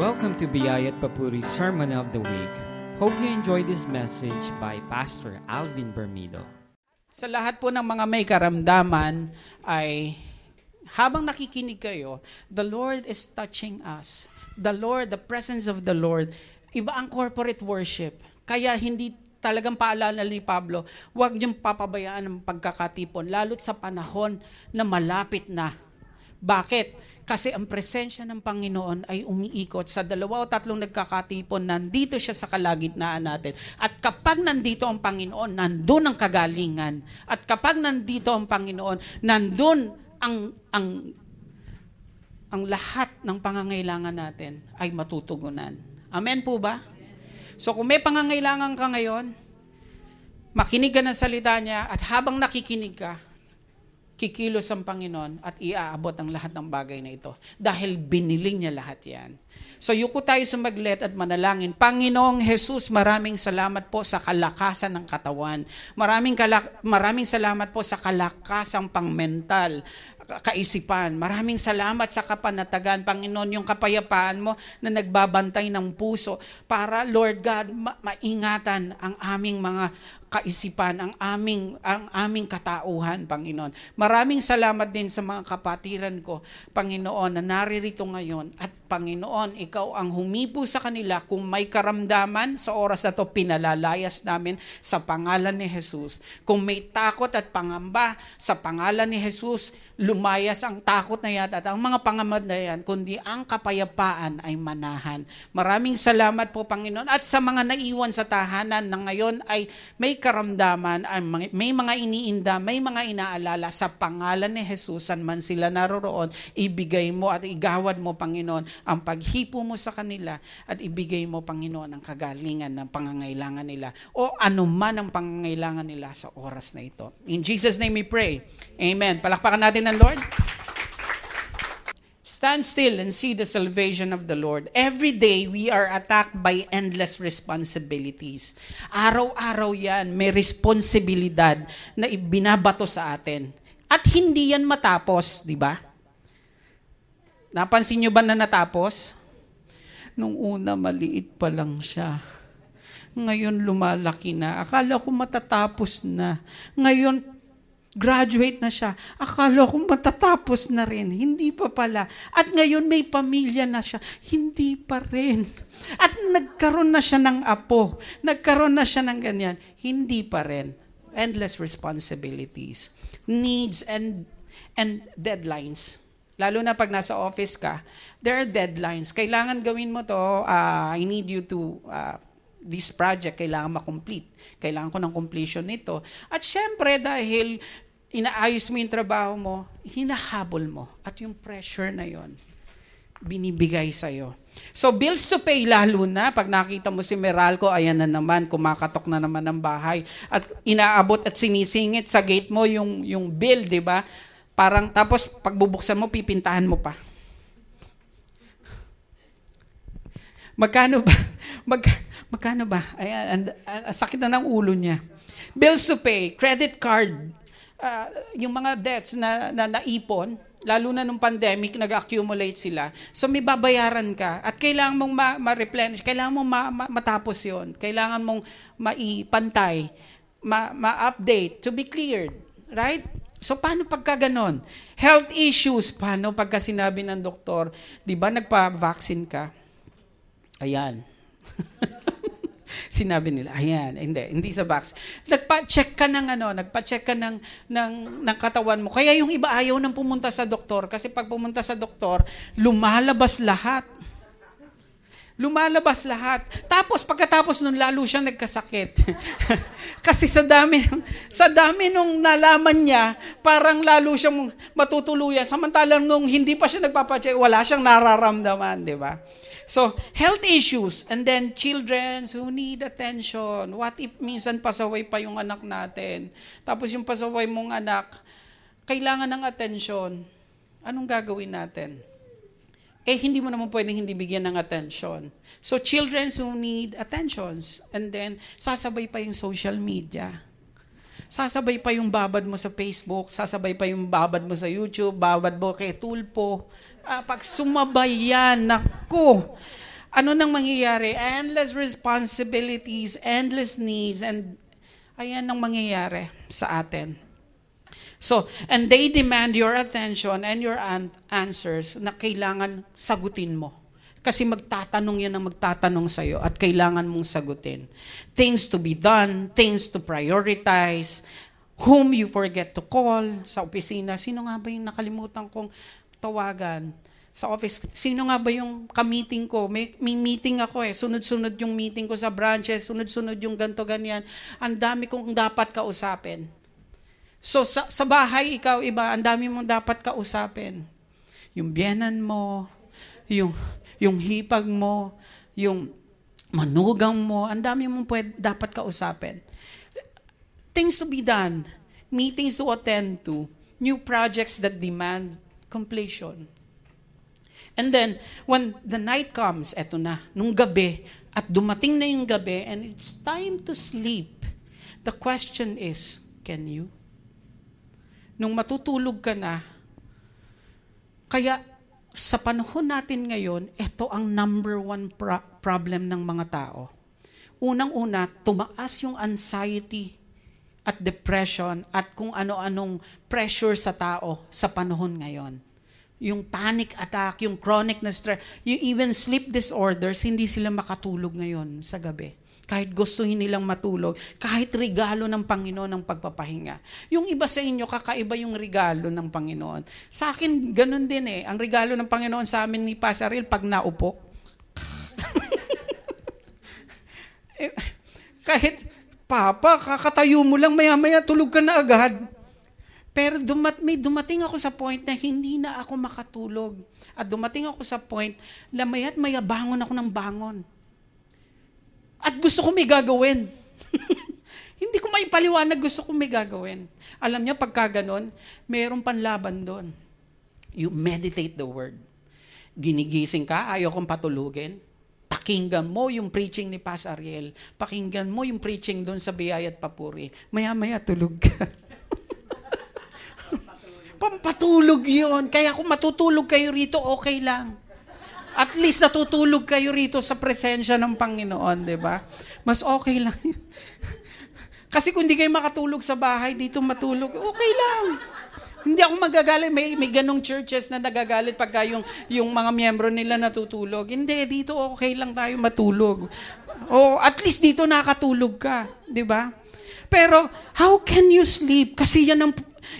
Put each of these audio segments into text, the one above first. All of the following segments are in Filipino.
Welcome to Biyayat Papuri Sermon of the Week. Hope you enjoy this message by Pastor Alvin Bermido. Sa lahat po ng mga may karamdaman ay habang nakikinig kayo, the Lord is touching us. The Lord, the presence of the Lord, iba ang corporate worship. Kaya hindi talagang paalala ni Pablo, huwag niyong papabayaan ang pagkakatipon, lalo't sa panahon na malapit na. Bakit? Kasi ang presensya ng Panginoon ay umiikot sa dalawa o tatlong nagkakatipon, nandito siya sa kalagitnaan natin. At kapag nandito ang Panginoon, nandun ang kagalingan. At kapag nandito ang Panginoon, nandun ang, ang, ang lahat ng pangangailangan natin ay matutugunan. Amen po ba? So kung may pangangailangan ka ngayon, makinig ka ng salita niya at habang nakikinig ka, kikilos ang Panginoon at iaabot ang lahat ng bagay na ito. Dahil biniling niya lahat yan. So yuko tayo sa maglet at manalangin. Panginoong Jesus, maraming salamat po sa kalakasan ng katawan. Maraming, kalak- maraming salamat po sa kalakasang pangmental kaisipan. Maraming salamat sa kapanatagan, Panginoon, yung kapayapaan mo na nagbabantay ng puso para, Lord God, ma- maingatan ang aming mga kaisipan, ang aming, ang aming katauhan, Panginoon. Maraming salamat din sa mga kapatiran ko, Panginoon, na naririto ngayon. At Panginoon, ikaw ang humipo sa kanila kung may karamdaman sa oras na to, pinalalayas namin sa pangalan ni Jesus. Kung may takot at pangamba sa pangalan ni Jesus, lumayas ang takot na yan at ang mga pangamad na yan, kundi ang kapayapaan ay manahan. Maraming salamat po, Panginoon. At sa mga naiwan sa tahanan na ngayon ay may karamdaman, ay may mga iniinda, may mga inaalala sa pangalan ni Jesus, man sila naroroon, ibigay mo at igawad mo, Panginoon, ang paghipo mo sa kanila at ibigay mo, Panginoon, ang kagalingan ng pangangailangan nila o anuman ang pangangailangan nila sa oras na ito. In Jesus' name we pray. Amen. Palakpakan natin ng Lord. Stand still and see the salvation of the Lord. Every day, we are attacked by endless responsibilities. Araw-araw yan, may responsibilidad na ibinabato sa atin. At hindi yan matapos, di ba? Napansin nyo ba na natapos? Nung una, maliit pa lang siya. Ngayon, lumalaki na. Akala ko matatapos na. Ngayon, Graduate na siya. Akala ko matatapos na rin. Hindi pa pala. At ngayon may pamilya na siya. Hindi pa rin. At nagkaroon na siya ng apo. Nagkaroon na siya ng ganyan. Hindi pa rin. Endless responsibilities. Needs and, and deadlines. Lalo na pag nasa office ka, there are deadlines. Kailangan gawin mo to. Uh, I need you to uh, this project kailangan ma-complete. Kailangan ko ng completion nito. At syempre, dahil inaayos mo yung trabaho mo, hinahabol mo. At yung pressure na yon binibigay sa'yo. So, bills to pay, lalo na pag nakita mo si Meralco, ayan na naman, kumakatok na naman ng bahay. At inaabot at sinisingit sa gate mo yung, yung bill, di ba? Parang, tapos pagbubuksan mo, pipintahan mo pa. Magkano ba? Mag, magkano ba? Ayan, and, uh, sakit na ng ulo niya. Bills to pay, credit card, uh, yung mga debts na, na naipon, lalo na nung pandemic, nag-accumulate sila. So may babayaran ka at kailangan mong ma- ma-replenish, kailangan mong ma- ma- matapos yon kailangan mong maipantay, ma- ma-update to be cleared. Right? So paano pagka ganon? Health issues, paano pagka sinabi ng doktor, di ba nagpa-vaccine ka? Ayan. sinabi nila, ayan, hindi, hindi sa box. Nagpa-check ka ng ano, nagpa-check ka ng, ng, ng katawan mo. Kaya yung iba ayaw nang pumunta sa doktor kasi pag pumunta sa doktor, lumalabas lahat. Lumalabas lahat. Tapos pagkatapos nun lalo siyang nagkasakit. Kasi sa dami sa dami nung nalaman niya, parang lalo siyang matutuluyan. Samantalang nung hindi pa siya nagpapacheck, wala siyang nararamdaman, di ba? So, health issues and then children who need attention. What if minsan pasaway pa yung anak natin? Tapos yung pasaway mong anak, kailangan ng attention. Anong gagawin natin? Eh, hindi mo naman pwedeng hindi bigyan ng attention. So, children who need attentions. And then, sasabay pa yung social media. Sasabay pa yung babad mo sa Facebook, sasabay pa yung babad mo sa YouTube, babad mo kay Tulpo. Uh, pag sumabay yan, nako, ano nang mangyayari? Endless responsibilities, endless needs, and ayan ang mangyayari sa atin. So, and they demand your attention and your an- answers na kailangan sagutin mo. Kasi magtatanong yan ang magtatanong sa'yo at kailangan mong sagutin. Things to be done, things to prioritize, whom you forget to call sa opisina. Sino nga ba yung nakalimutan kong tawagan? Sa office, sino nga ba yung ka-meeting ko? May, may meeting ako eh. Sunod-sunod yung meeting ko sa branches, sunod-sunod yung ganto ganyan. Ang dami kong dapat kausapin. So sa, sa bahay, ikaw iba, ang dami mong dapat kausapin. Yung biyanan mo, yung, yung hipag mo, yung manugang mo, ang dami mong pwede, dapat kausapin. Things to be done, meetings to attend to, new projects that demand completion. And then, when the night comes, eto na, nung gabi, at dumating na yung gabi, and it's time to sleep, the question is, can you? nung matutulog ka na, kaya sa panahon natin ngayon, ito ang number one pro- problem ng mga tao. Unang-una, tumaas yung anxiety at depression at kung ano-anong pressure sa tao sa panahon ngayon. Yung panic attack, yung chronic na stress, yung even sleep disorders, hindi sila makatulog ngayon sa gabi kahit gustuhin nilang matulog, kahit regalo ng Panginoon ng pagpapahinga. Yung iba sa inyo, kakaiba yung regalo ng Panginoon. Sa akin, ganun din eh. Ang regalo ng Panginoon sa amin ni Pasaril, pag naupo. eh, kahit, Papa, kakatayo mo lang, maya-maya tulog ka na agad. Pero dumat, may dumating ako sa point na hindi na ako makatulog. At dumating ako sa point na maya't maya bangon ako ng bangon. At gusto ko may gagawin. Hindi ko maipaliwanag, gusto ko may gagawin. Alam niya, pagka ganon, mayroong panlaban doon. You meditate the word. Ginigising ka, ayaw kong patulugin. Pakinggan mo yung preaching ni Pas Ariel. Pakinggan mo yung preaching doon sa Biyay at Papuri. Maya-maya tulog ka. Pampatulog yun. Kaya kung matutulog kayo rito, okay lang. At least natutulog kayo rito sa presensya ng Panginoon, di ba? Mas okay lang. Kasi kung hindi kayo makatulog sa bahay, dito matulog, okay lang. Hindi ako magagalit. May, may ganong churches na nagagalit pagka yung, yung mga miyembro nila natutulog. Hindi, dito okay lang tayo matulog. O at least dito nakatulog ka. Di ba? Pero, how can you sleep? Kasi yan ang,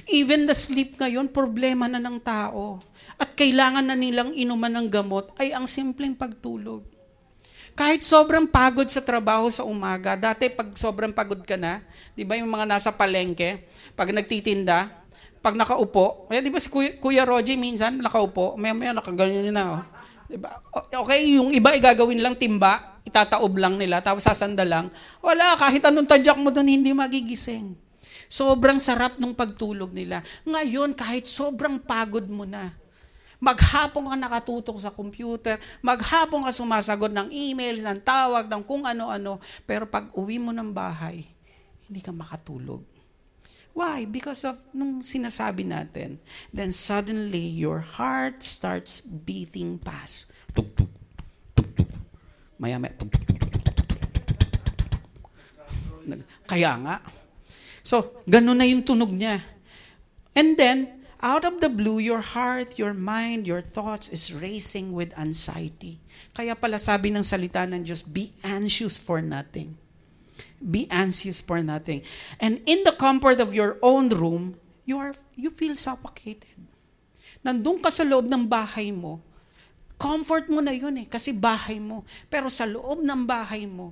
even the sleep ngayon, problema na ng tao at kailangan na nilang inuman ng gamot ay ang simpleng pagtulog. Kahit sobrang pagod sa trabaho sa umaga, dati pag sobrang pagod ka na, di ba yung mga nasa palengke, pag nagtitinda, pag nakaupo, kaya di ba si Kuya, Kuya Roger minsan nakaupo, maya maya nakaganyan na. Oh. Di ba? Okay, yung iba igagawin lang timba, itataob lang nila, tapos sasanda lang. Wala, kahit anong tadyak mo doon, hindi magigising. Sobrang sarap ng pagtulog nila. Ngayon, kahit sobrang pagod mo na, Maghapon ka nakatutok sa computer, maghapon ka sumasagot ng emails, ng tawag, ng kung ano-ano, pero pag uwi mo ng bahay, hindi ka makatulog. Why? Because of nung sinasabi natin. Then suddenly, your heart starts beating fast. Tuk, tuk, tuk, tuk. Maya, maya, tuk, tuk, tuk, tuk, tuk, tuk. Kaya nga. So, ganun na yung tunog niya. And then, Out of the blue, your heart, your mind, your thoughts is racing with anxiety. Kaya pala sabi ng salita ng Diyos, be anxious for nothing. Be anxious for nothing. And in the comfort of your own room, you are you feel suffocated. Nandun ka sa loob ng bahay mo. Comfort mo na yun eh, kasi bahay mo. Pero sa loob ng bahay mo,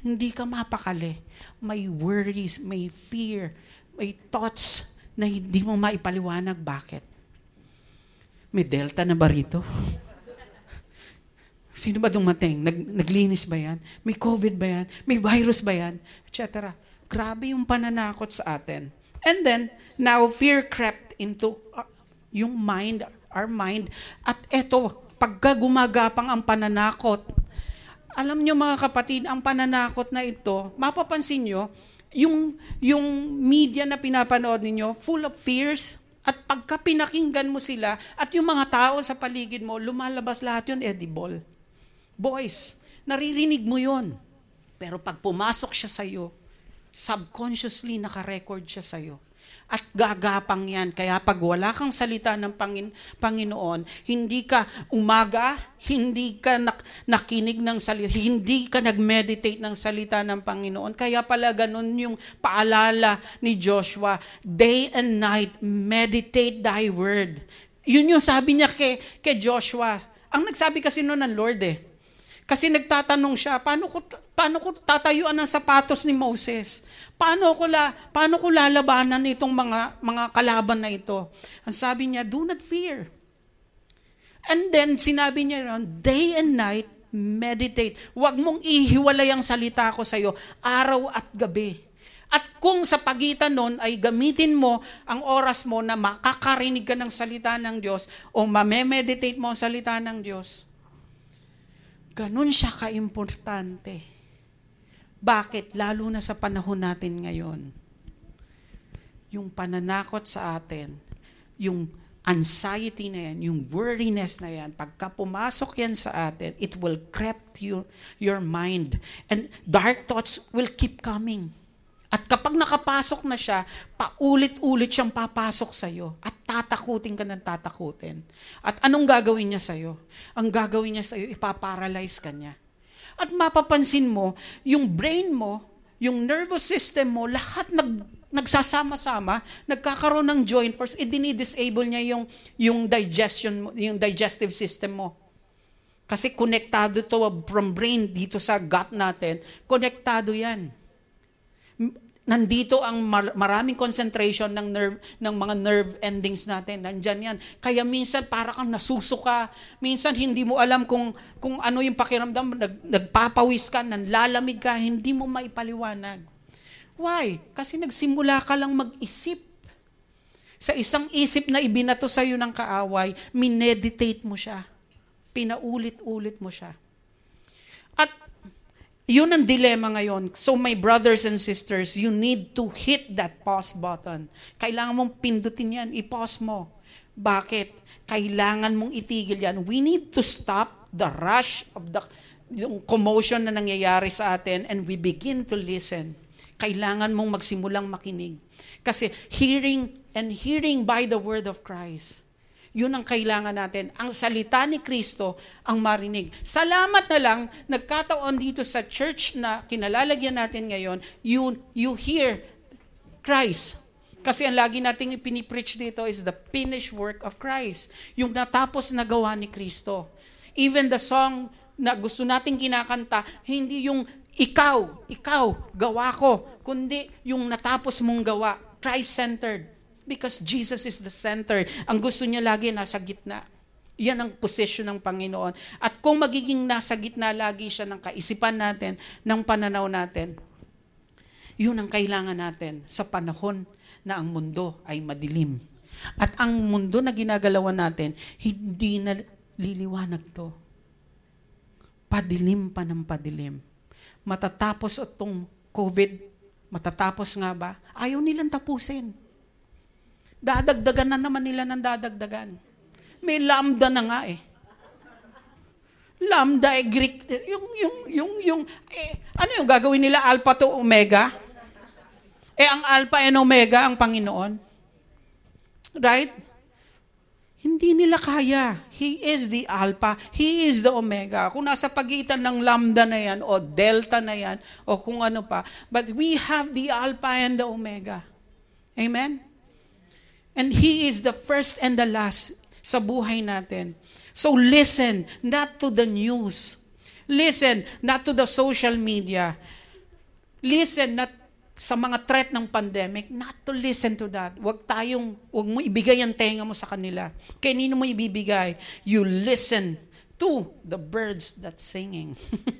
hindi ka mapakali. May worries, may fear, may thoughts na hindi mo maipaliwanag bakit. May delta na ba rito? Sino ba dumating? Nag, naglinis ba yan? May COVID ba yan? May virus ba yan? Etc. Grabe yung pananakot sa atin. And then, now fear crept into uh, yung mind, our mind. At eto, pagka gumagapang ang pananakot, alam nyo mga kapatid, ang pananakot na ito, mapapansin nyo, yung, yung media na pinapanood ninyo, full of fears, at pagka pinakinggan mo sila, at yung mga tao sa paligid mo, lumalabas lahat yun edible. Voice. Naririnig mo yon. Pero pag pumasok siya sa'yo, subconsciously nakarecord siya sa'yo. At gagapang yan. Kaya pag wala kang salita ng Pangin- Panginoon, hindi ka umaga, hindi ka nak- nakinig ng salita, hindi ka nag-meditate ng salita ng Panginoon. Kaya pala ganun yung paalala ni Joshua, day and night, meditate thy word. Yun yung sabi niya kay, kay Joshua. Ang nagsabi kasi noon ng Lord eh. Kasi nagtatanong siya, paano ko, paano ko tatayuan ang sapatos ni Moses? Paano ko, la, paano ko lalabanan itong mga, mga kalaban na ito? Ang sabi niya, do not fear. And then, sinabi niya ron, day and night, meditate. Huwag mong ihiwalay ang salita ko sa iyo, araw at gabi. At kung sa pagitan nun ay gamitin mo ang oras mo na makakarinig ka ng salita ng Diyos o mamemeditate mo ang salita ng Diyos, ganun siya kaimportante. Bakit? Lalo na sa panahon natin ngayon. Yung pananakot sa atin, yung anxiety na yan, yung worriness na yan, pagka pumasok yan sa atin, it will creep you, your mind. And dark thoughts will keep coming. At kapag nakapasok na siya, paulit-ulit siyang papasok sa'yo. At tatakutin ka ng tatakutin. At anong gagawin niya sa'yo? Ang gagawin niya sa'yo, ipaparalyze ka niya. At mapapansin mo, yung brain mo, yung nervous system mo, lahat nag, nagsasama-sama, nagkakaroon ng joint force, eh, dinidisable niya yung, yung digestion yung digestive system mo. Kasi konektado to from brain dito sa gut natin, konektado yan nandito ang mar- maraming concentration ng nerve ng mga nerve endings natin. Nandiyan yan. Kaya minsan para kang nasusuka. Minsan hindi mo alam kung kung ano yung pakiramdam. Nag, nagpapawis ka nanlalamig ka hindi mo maipaliwanag. Why? Kasi nagsimula ka lang mag-isip. Sa isang isip na ibinato sa iyo ng kaaway mineditate mo siya. Pinaulit-ulit mo siya yun ang dilema ngayon. So my brothers and sisters, you need to hit that pause button. Kailangan mong pindutin yan, i-pause mo. Bakit? Kailangan mong itigil yan. We need to stop the rush of the yung commotion na nangyayari sa atin and we begin to listen. Kailangan mong magsimulang makinig. Kasi hearing and hearing by the word of Christ yun ang kailangan natin. Ang salita ni Kristo ang marinig. Salamat na lang, nagkataon dito sa church na kinalalagyan natin ngayon, you, you hear Christ. Kasi ang lagi nating pinipreach dito is the finished work of Christ. Yung natapos na gawa ni Kristo. Even the song na gusto nating kinakanta, hindi yung ikaw, ikaw, gawa ko, kundi yung natapos mong gawa, Christ-centered. Because Jesus is the center. Ang gusto niya lagi nasa gitna. Yan ang position ng Panginoon. At kung magiging nasa gitna lagi siya ng kaisipan natin, ng pananaw natin, yun ang kailangan natin sa panahon na ang mundo ay madilim. At ang mundo na ginagalawan natin, hindi na liliwanag to. Padilim pa ng padilim. Matatapos itong COVID, matatapos nga ba? Ayaw nilang tapusin. Dadagdagan na naman nila ng dadagdagan. May lambda na nga eh. Lambda eh, Greek. Yung, yung, yung, yung, eh, ano yung gagawin nila? Alpha to Omega? Eh, ang Alpha and Omega ang Panginoon. Right? Hindi nila kaya. He is the Alpha. He is the Omega. Kung nasa pagitan ng Lambda na yan, o Delta na yan, o kung ano pa. But we have the Alpha and the Omega. Amen? And He is the first and the last sa buhay natin. So listen, not to the news. Listen, not to the social media. Listen, not sa mga threat ng pandemic, not to listen to that. Huwag tayong, huwag mo ibigay ang tenga mo sa kanila. Kanino mo ibibigay? You listen to the birds that singing.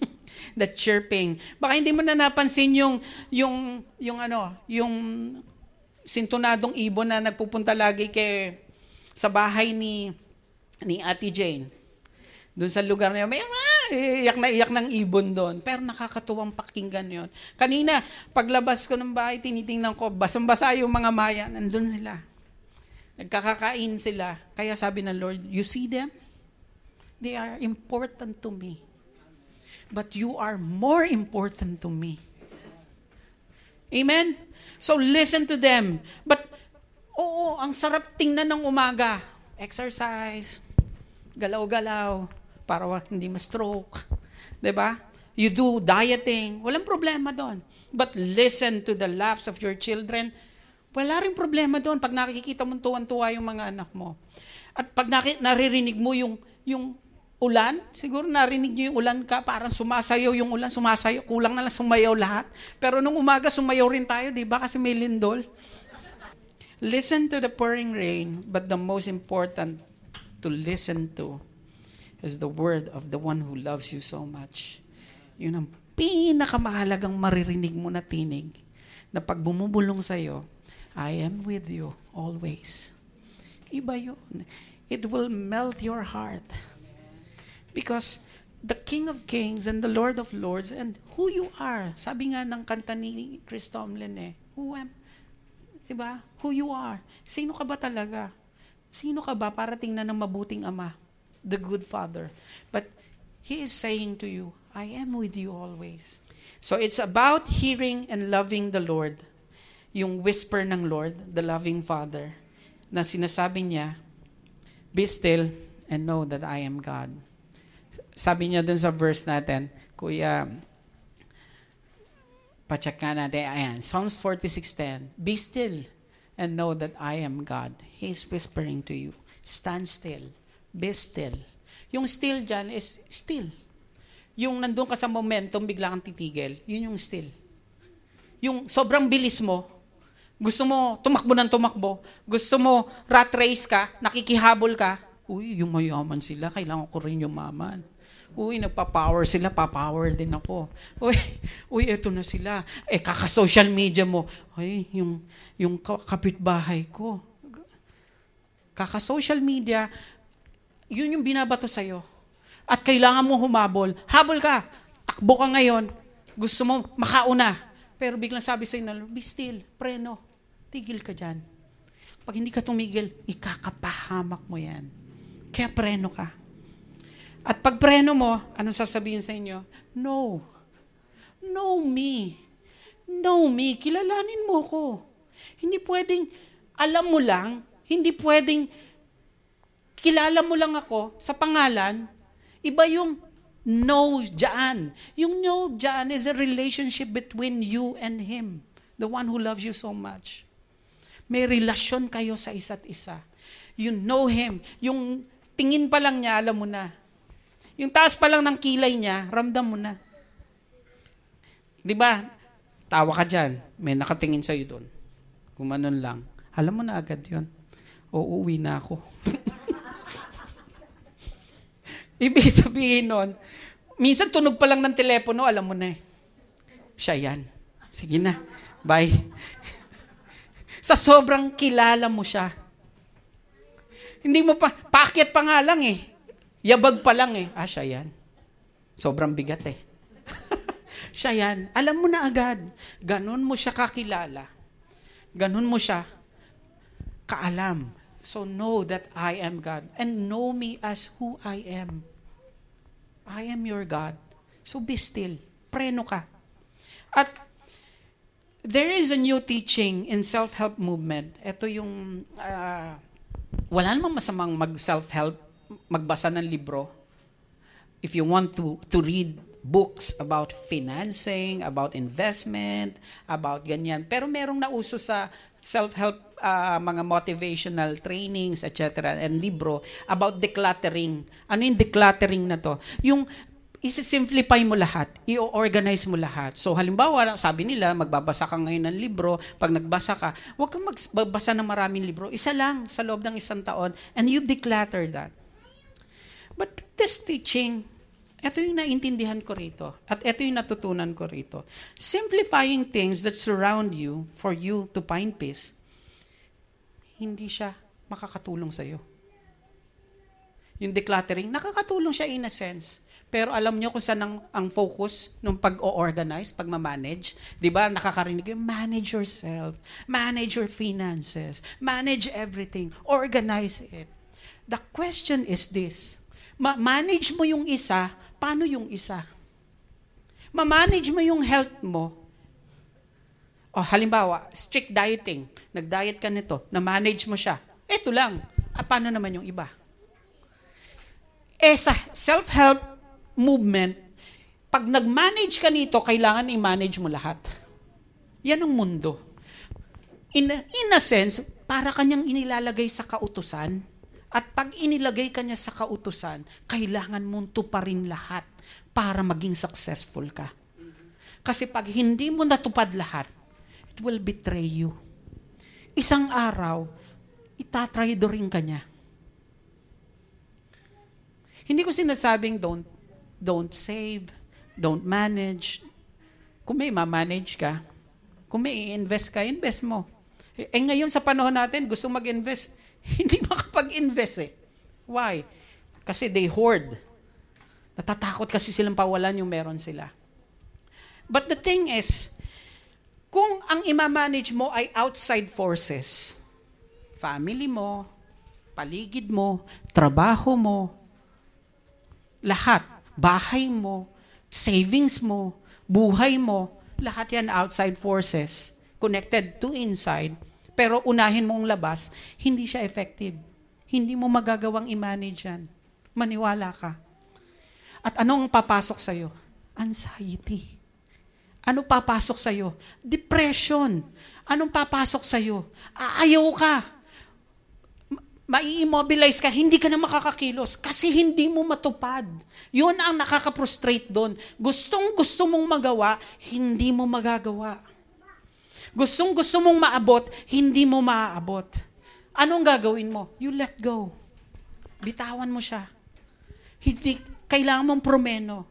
that chirping. Baka hindi mo na napansin yung, yung, yung ano, yung sintunadong ibon na nagpupunta lagi kay sa bahay ni ni Ate Jane. Doon sa lugar na yun, may ah, iyak na iyak ng ibon doon. Pero nakakatuwang pakinggan yon. Kanina, paglabas ko ng bahay, tinitingnan ko, basang-basa yung mga maya, nandun sila. Nagkakakain sila. Kaya sabi ng Lord, you see them? They are important to me. but you are more important to me. Amen? So listen to them. But, oo, ang sarap tingnan ng umaga. Exercise, galaw-galaw, para hindi ma-stroke. ba? You do dieting, walang problema doon. But listen to the laughs of your children. Wala rin problema doon pag nakikita mo tuwan-tuwa yung mga anak mo. At pag naki- naririnig mo yung yung ulan, siguro narinig niyo yung ulan ka, parang sumasayaw yung ulan, sumasayaw, kulang na lang sumayaw lahat. Pero nung umaga, sumayaw rin tayo, di ba? Kasi may lindol. Listen to the pouring rain, but the most important to listen to is the word of the one who loves you so much. Yun ang pinakamahalagang maririnig mo na tinig na pag bumubulong sa'yo, I am with you always. Iba yun. It will melt your heart. Because the King of Kings and the Lord of Lords and who you are, sabi nga ng kanta ni Chris Tomlin eh, who am, Diba? Who you are. Sino ka ba talaga? Sino ka ba para tingnan ng mabuting ama? The good father. But he is saying to you, I am with you always. So it's about hearing and loving the Lord. Yung whisper ng Lord, the loving Father, na sinasabi niya, Be still and know that I am God. Sabi niya dun sa verse natin, Kuya, pacheck nga natin, ayan, Psalms 46.10, Be still and know that I am God. He's whispering to you, stand still, be still. Yung still dyan is still. Yung nandun ka sa momentum, bigla kang titigil, yun yung still. Yung sobrang bilis mo, gusto mo tumakbo ng tumakbo, gusto mo rat race ka, nakikihabol ka, uy, yung mayaman sila, kailangan ko rin yumaman. Uy, nagpa-power sila, pa-power din ako. Uy, uy, eto na sila. Eh, kaka-social media mo. Ay, yung, yung kapitbahay ko. Kaka-social media, yun yung binabato sa'yo. At kailangan mo humabol. Habol ka. Takbo ka ngayon. Gusto mo makauna. Pero biglang sabi sa'yo na, be still, preno. Tigil ka dyan. Pag hindi ka tumigil, ikakapahamak mo yan. Kaya preno ka. At pag preno mo, anong sasabihin sa inyo? No. Know me. Know me. Kilalanin mo ko. Hindi pwedeng, alam mo lang, hindi pwedeng, kilala mo lang ako sa pangalan, iba yung know dyan. Yung know dyan is a relationship between you and Him, the one who loves you so much. May relasyon kayo sa isa't isa. You know Him. Yung tingin pa lang niya, alam mo na yung taas pa lang ng kilay niya, ramdam mo na. 'Di ba? Tawa ka diyan, may nakatingin sa iyo doon. Gumanon lang. Alam mo na agad 'yon. O uwi na ako. Ibig sabihin nun, minsan tunog pa lang ng telepono, alam mo na eh. Siya yan. Sige na. Bye. Sa sobrang kilala mo siya. Hindi mo pa, paket pa nga lang eh. Yabag pa lang eh. Ah, siya yan. Sobrang bigat eh. siya yan. Alam mo na agad. Ganon mo siya kakilala. Ganon mo siya kaalam. So know that I am God. And know me as who I am. I am your God. So be still. Preno ka. At there is a new teaching in self-help movement. Ito yung, uh, wala namang masamang mag-self-help magbasa ng libro, if you want to to read books about financing, about investment, about ganyan. Pero merong nauso sa self-help uh, mga motivational trainings, etc. and libro about decluttering. Ano yung decluttering na to? Yung isi-simplify mo lahat, i-organize mo lahat. So halimbawa, sabi nila, magbabasa ka ngayon ng libro, pag nagbasa ka, huwag kang magbabasa ng maraming libro, isa lang sa loob ng isang taon, and you declutter that. But this teaching, ito yung naintindihan ko rito. At ito yung natutunan ko rito. Simplifying things that surround you for you to find peace, hindi siya makakatulong sa'yo. Yung decluttering, nakakatulong siya in a sense. Pero alam niyo kung saan ang, ang focus ng pag-organize, pag-manage? Di ba, nakakarinig yung manage yourself, manage your finances, manage everything, organize it. The question is this, Ma- manage mo yung isa, paano yung isa? Ma-manage mo yung health mo. O halimbawa, strict dieting. Nag-diet ka nito. Na-manage mo siya. Ito lang. Ah, paano naman yung iba? Eh sa self-help movement, pag nag-manage ka nito, kailangan i-manage mo lahat. Yan ang mundo. In in a sense, para kanyang inilalagay sa kautusan. At pag inilagay kanya sa kautusan, kailangan mong tuparin lahat para maging successful ka. Kasi pag hindi mo natupad lahat, it will betray you. Isang araw, itatraidorin ka niya. Hindi ko sinasabing don't, don't save, don't manage. Kung may ma-manage ka, kung may i-invest ka, invest mo. Eh, eh ngayon sa panahon natin, gusto mag-invest, hindi makapag-invest eh. Why? Kasi they hoard. Natatakot kasi silang pawalan yung meron sila. But the thing is, kung ang ima-manage mo ay outside forces, family mo, paligid mo, trabaho mo, lahat, bahay mo, savings mo, buhay mo, lahat yan outside forces, connected to inside, pero unahin mo ang labas, hindi siya effective. Hindi mo magagawang i-manage yan. Maniwala ka. At anong papasok sa'yo? Anxiety. Ano papasok sa'yo? Depression. Anong papasok sa'yo? Ayaw ka. Mai-immobilize ka, hindi ka na makakakilos kasi hindi mo matupad. Yun ang nakaka-frustrate doon. Gustong gusto mong magawa, hindi mo magagawa. Gustong gusto mong maabot, hindi mo maaabot. Anong gagawin mo? You let go. Bitawan mo siya. Hindi, kailangan mong promeno.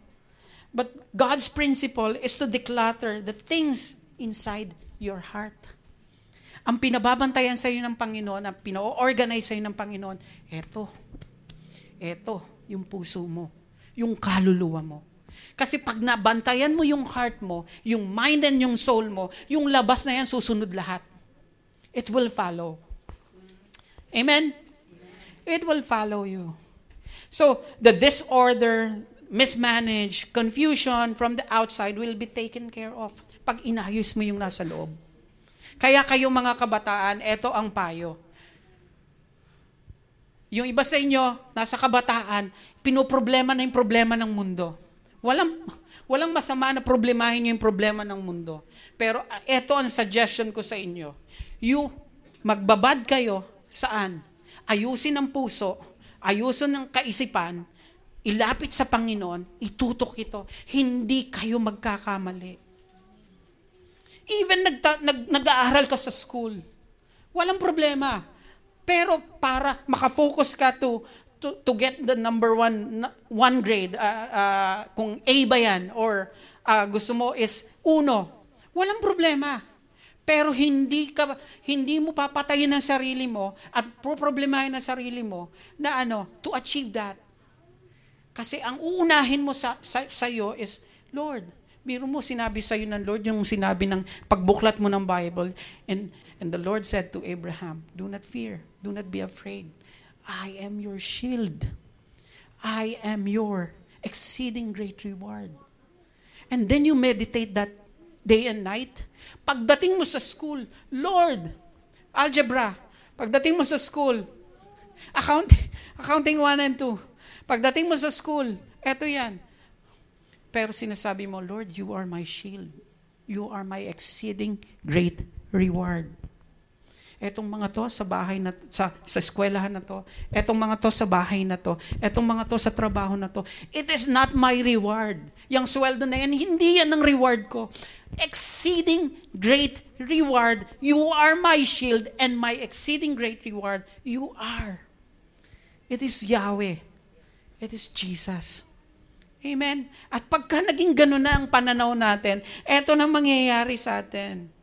But God's principle is to declutter the things inside your heart. Ang pinababantayan sa iyo ng Panginoon, ang pino-organize sa iyo ng Panginoon, eto. Eto, yung puso mo. Yung kaluluwa mo. Kasi pag nabantayan mo yung heart mo, yung mind and yung soul mo, yung labas na yan susunod lahat. It will follow. Amen? It will follow you. So, the disorder, mismanaged, confusion from the outside will be taken care of pag inayos mo yung nasa loob. Kaya kayo mga kabataan, eto ang payo. Yung iba sa inyo, nasa kabataan, pinoproblema na yung problema ng mundo. Walang, walang masama na problemahin yung problema ng mundo. Pero eto ang suggestion ko sa inyo. You, magbabad kayo, saan? Ayusin ang puso, ayusin ng kaisipan, ilapit sa Panginoon, itutok ito. Hindi kayo magkakamali. Even nagta- nag- nag-aaral ka sa school, walang problema. Pero para makafocus ka to, to, to get the number one, one grade, uh, uh, kung A ba yan, or uh, gusto mo is uno, walang problema. Pero hindi ka hindi mo papatayin ang sarili mo at problemahin ang sarili mo na ano to achieve that. Kasi ang uunahin mo sa sa, sa iyo is Lord, biro mo sinabi sa iyo ng Lord yung sinabi ng pagbuklat mo ng Bible and and the Lord said to Abraham, do not fear, do not be afraid. I am your shield. I am your exceeding great reward. And then you meditate that day and night Pagdating mo sa school, Lord, algebra. Pagdating mo sa school, account, accounting 1 and 2. Pagdating mo sa school, eto yan. Pero sinasabi mo, Lord, you are my shield. You are my exceeding great reward. Etong mga to sa bahay na sa sa eskwelahan na to, etong mga to sa bahay na to, etong mga to sa trabaho na to, it is not my reward. Yang sweldo na yan, hindi yan ang reward ko. Exceeding great reward, you are my shield, and my exceeding great reward, you are. It is Yahweh. It is Jesus. Amen. At pagka naging gano'n na ang pananaw natin, eto na mangyayari sa atin.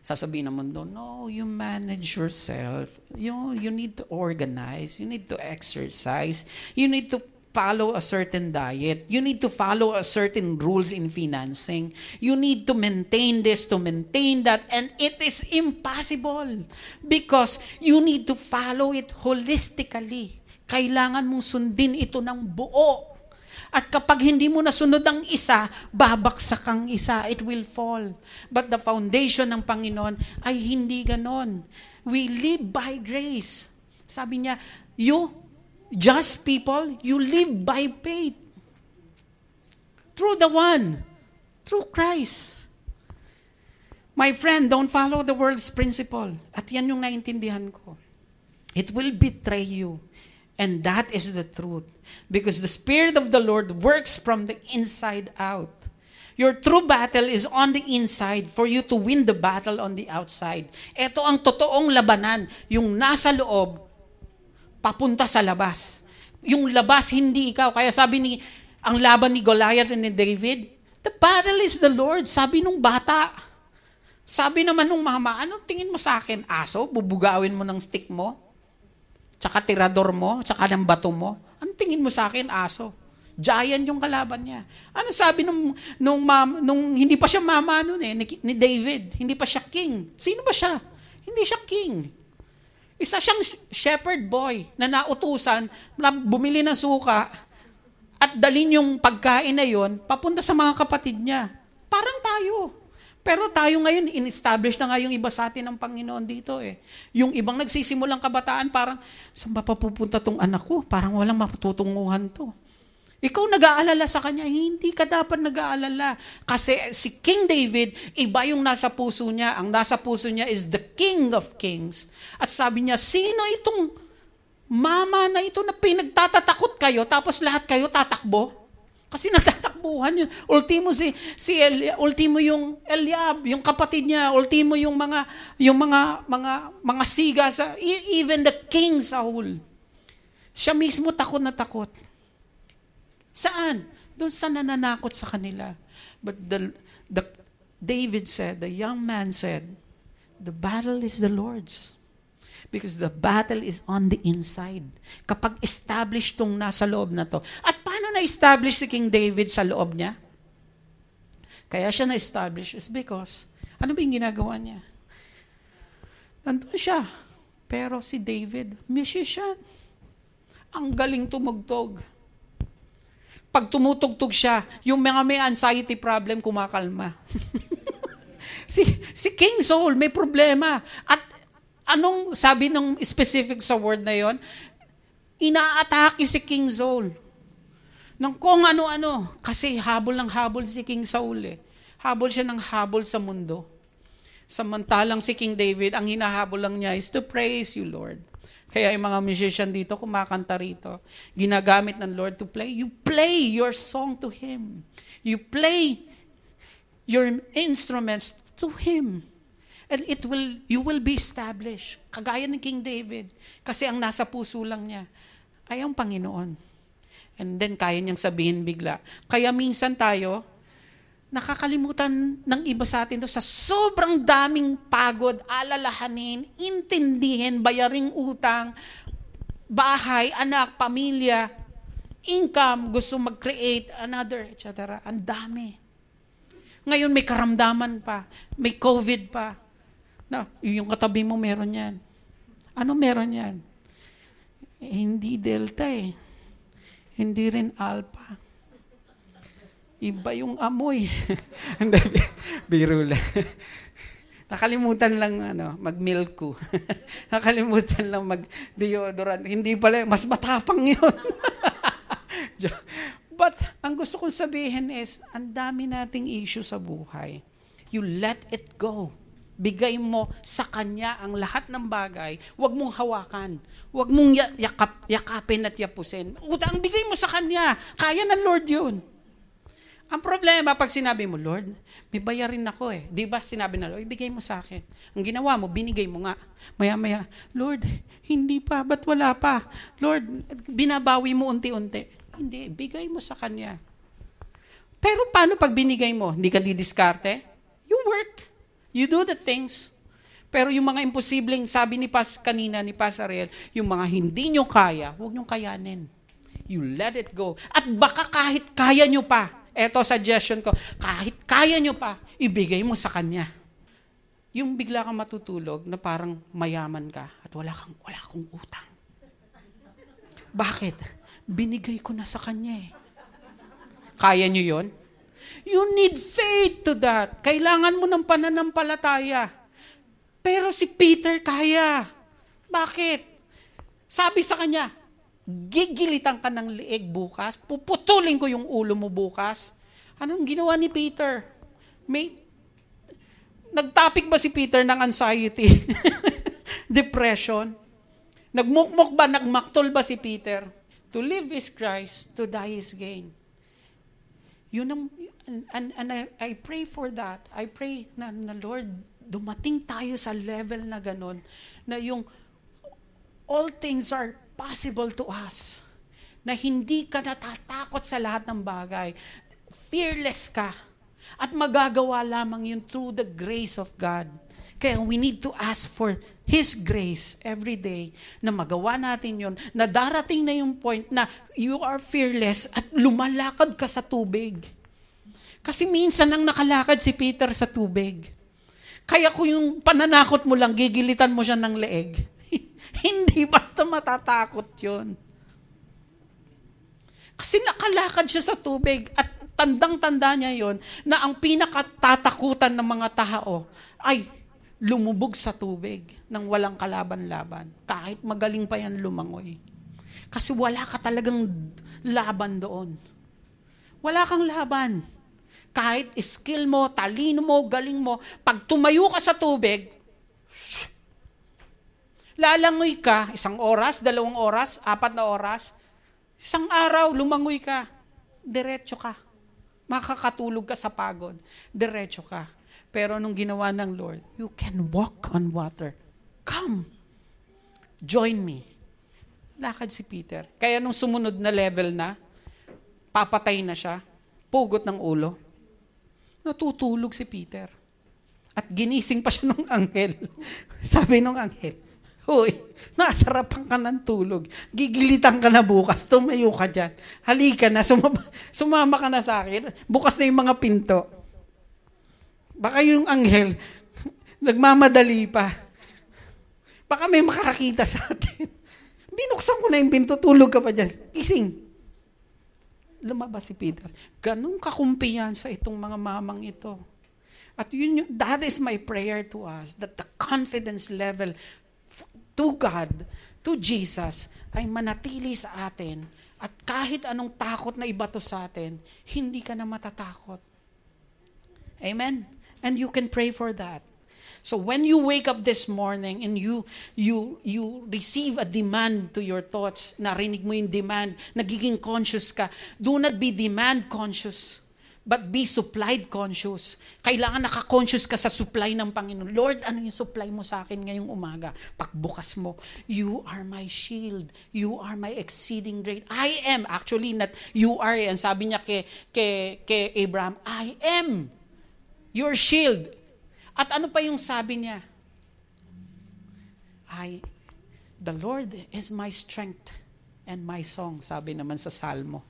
Sasabihin ng mundo, no, you manage yourself. You, you need to organize. You need to exercise. You need to follow a certain diet. You need to follow a certain rules in financing. You need to maintain this, to maintain that. And it is impossible because you need to follow it holistically. Kailangan mong sundin ito ng buo. At kapag hindi mo nasunod ang isa, babaksak ang isa. It will fall. But the foundation ng Panginoon ay hindi ganon. We live by grace. Sabi niya, you, just people, you live by faith. Through the one. Through Christ. My friend, don't follow the world's principle. At yan yung naintindihan ko. It will betray you. And that is the truth. Because the Spirit of the Lord works from the inside out. Your true battle is on the inside for you to win the battle on the outside. Ito ang totoong labanan. Yung nasa loob, papunta sa labas. Yung labas, hindi ikaw. Kaya sabi ni, ang laban ni Goliath and ni David, the battle is the Lord. Sabi nung bata. Sabi naman nung mama, anong tingin mo sa akin? Aso? Bubugawin mo ng stick mo? Tsaka tirador mo, tsaka ng bato mo, ang tingin mo sa akin, aso. Giant yung kalaban niya. Ano sabi nung, nung, mam, nung hindi pa siya mama noon eh, ni, ni David, hindi pa siya king. Sino ba siya? Hindi siya king. Isa siyang shepherd boy na nautusan na bumili ng suka at dalin yung pagkain na yon papunta sa mga kapatid niya. Parang tayo. Pero tayo ngayon, in-establish na nga yung iba sa atin ng Panginoon dito eh. Yung ibang nagsisimulang kabataan, parang, saan ba papupunta tong anak ko? Parang walang matutunguhan to. Ikaw nag-aalala sa kanya, hindi ka dapat nag-aalala. Kasi si King David, iba yung nasa puso niya. Ang nasa puso niya is the King of Kings. At sabi niya, sino itong mama na ito na pinagtatatakot kayo, tapos lahat kayo tatakbo? Kasi nagtatakbuhan yun. Ultimo si si El, ultimo yung Eliab, yung kapatid niya, ultimo yung mga yung mga mga mga siga sa e, even the king Saul. Siya mismo takot na takot. Saan? Doon sa nananakot sa kanila. But the, the David said, the young man said, the battle is the Lord's. Because the battle is on the inside. Kapag established tong nasa loob na to. At paano na-establish si King David sa loob niya? Kaya siya na-establish is because, ano ba yung ginagawa niya? Nandun siya. Pero si David, musician. Ang galing tumugtog. Pag tumutugtog siya, yung mga may anxiety problem kumakalma. si, si King Saul may problema. At Anong sabi ng specific sa word na yon? Inaatake si King Saul. Nang kung ano-ano. Kasi habol ng habol si King Saul eh. Habol siya ng habol sa mundo. Samantalang si King David, ang hinahabol lang niya is to praise you, Lord. Kaya yung mga musician dito, kumakanta rito. Ginagamit ng Lord to play. You play your song to Him. You play your instruments to Him. And it will, you will be established. Kagaya ni King David. Kasi ang nasa puso lang niya ay ang Panginoon. And then kaya niyang sabihin bigla. Kaya minsan tayo, nakakalimutan ng iba sa atin to sa sobrang daming pagod, alalahanin, intindihin, bayaring utang, bahay, anak, pamilya, income, gusto mag-create, another, etc. Ang dami. Ngayon may karamdaman pa, may COVID pa, na, yung katabi mo meron yan. Ano meron yan? Eh, hindi delta eh. Hindi rin alpha. Iba yung amoy. Biro lang. Nakalimutan lang ano, mag-milk ko. Nakalimutan lang mag-deodorant. Hindi pala, mas matapang yun. But ang gusto kong sabihin is, ang dami nating issue sa buhay. You let it go. Bigay mo sa Kanya ang lahat ng bagay. Huwag mong hawakan. Huwag mong yakap, yakapin at yapusin. Utang, bigay mo sa Kanya. Kaya ng Lord yun. Ang problema, pag sinabi mo, Lord, may bayarin ako eh. Di ba? Sinabi na, Lord, ibigay mo sa akin. Ang ginawa mo, binigay mo nga. Maya-maya, Lord, hindi pa, ba't wala pa? Lord, binabawi mo unti-unti. Hindi, bigay mo sa Kanya. Pero paano pag binigay mo? Hindi ka didiskarte? You work. You do the things. Pero yung mga imposibleng, sabi ni Pas kanina, ni Pasarel, yung mga hindi nyo kaya, huwag nyo kayanin. You let it go. At baka kahit kaya nyo pa, eto suggestion ko, kahit kaya nyo pa, ibigay mo sa Kanya. Yung bigla kang matutulog na parang mayaman ka at wala kang, wala kang utang. Bakit? Binigay ko na sa Kanya eh. Kaya nyo yon? You need faith to that. Kailangan mo ng pananampalataya. Pero si Peter kaya. Bakit? Sabi sa kanya, gigilitan ka ng liig bukas, puputulin ko yung ulo mo bukas. Anong ginawa ni Peter? May, nagtapik ba si Peter ng anxiety? Depression? Nagmukmok ba, nagmaktol ba si Peter? To live is Christ, to die is gain. Yun ang, and, and, and I, I pray for that. I pray na, na Lord, dumating tayo sa level na ganun, na yung all things are possible to us. Na hindi ka natatakot sa lahat ng bagay. Fearless ka. At magagawa lamang yun through the grace of God. Kaya we need to ask for His grace every day na magawa natin yon na darating na yung point na you are fearless at lumalakad ka sa tubig. Kasi minsan nang nakalakad si Peter sa tubig. Kaya kung yung pananakot mo lang, gigilitan mo siya ng leeg. Hindi basta matatakot yon. Kasi nakalakad siya sa tubig at tandang-tanda niya yon na ang pinakatatakutan ng mga tao ay lumubog sa tubig nang walang kalaban-laban. Kahit magaling pa yan lumangoy. Kasi wala ka talagang laban doon. Wala kang laban. Kahit skill mo, talino mo, galing mo, pag tumayo ka sa tubig, lalangoy ka, isang oras, dalawang oras, apat na oras, isang araw, lumangoy ka, diretso ka. Makakatulog ka sa pagod, diretso ka pero nung ginawa ng Lord, you can walk on water. Come. Join me. Lakad si Peter. Kaya nung sumunod na level na, papatay na siya, pugot ng ulo, natutulog si Peter. At ginising pa siya ng anghel. Sabi ng anghel, Hoy, nasarapan ka ng tulog. Gigilitan ka na bukas. Tumayo ka dyan. Halika na. Sumama, sumama ka na sa akin. Bukas na yung mga pinto. Baka yung anghel, nagmamadali pa. Baka may makakakita sa atin. Binuksan ko na yung pinto, tulog ka pa dyan. Kising. Lumabas si Peter. Ganun kakumpiyansa itong mga mamang ito. At yun, that is my prayer to us, that the confidence level to God, to Jesus, ay manatili sa atin. At kahit anong takot na ibato sa atin, hindi ka na matatakot. Amen? And you can pray for that. So when you wake up this morning and you you you receive a demand to your thoughts, narinig mo yung demand, nagiging conscious ka, do not be demand conscious, but be supplied conscious. Kailangan naka-conscious ka sa supply ng Panginoon. Lord, ano yung supply mo sa akin ngayong umaga? Pagbukas mo, you are my shield. You are my exceeding great. I am, actually not you are, and sabi niya kay, kay, kay Abraham, I am your shield. At ano pa yung sabi niya? I, the Lord is my strength and my song, sabi naman sa Salmo.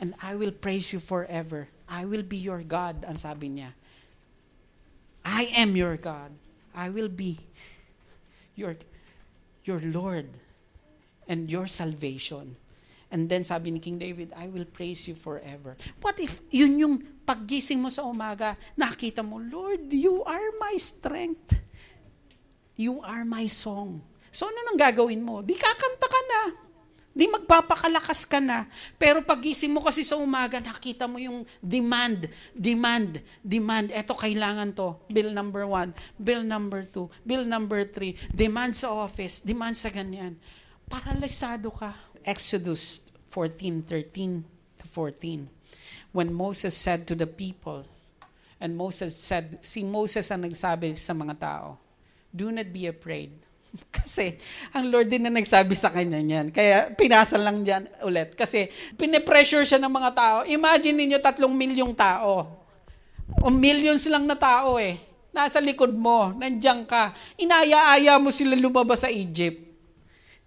And I will praise you forever. I will be your God, ang sabi niya. I am your God. I will be your, your Lord and your salvation. And then sabi ni King David, I will praise you forever. What if yun yung paggising mo sa umaga, nakita mo, Lord, you are my strength. You are my song. So ano nang gagawin mo? Di kakanta ka na. Di magpapakalakas ka na. Pero pagising mo kasi sa umaga, nakita mo yung demand, demand, demand. Eto, kailangan to. Bill number one, bill number two, bill number three. Demand sa office, demand sa ganyan. Paralisado ka Exodus 14:13 to 14. When Moses said to the people, and Moses said, si Moses ang nagsabi sa mga tao, do not be afraid. Kasi ang Lord din na nagsabi sa kanya niyan. Kaya pinasa lang diyan ulit. Kasi pinipressure siya ng mga tao. Imagine niyo tatlong milyong tao. O millions lang na tao eh. Nasa likod mo, nandiyan ka. Inaya-aya mo sila lumabas sa Egypt.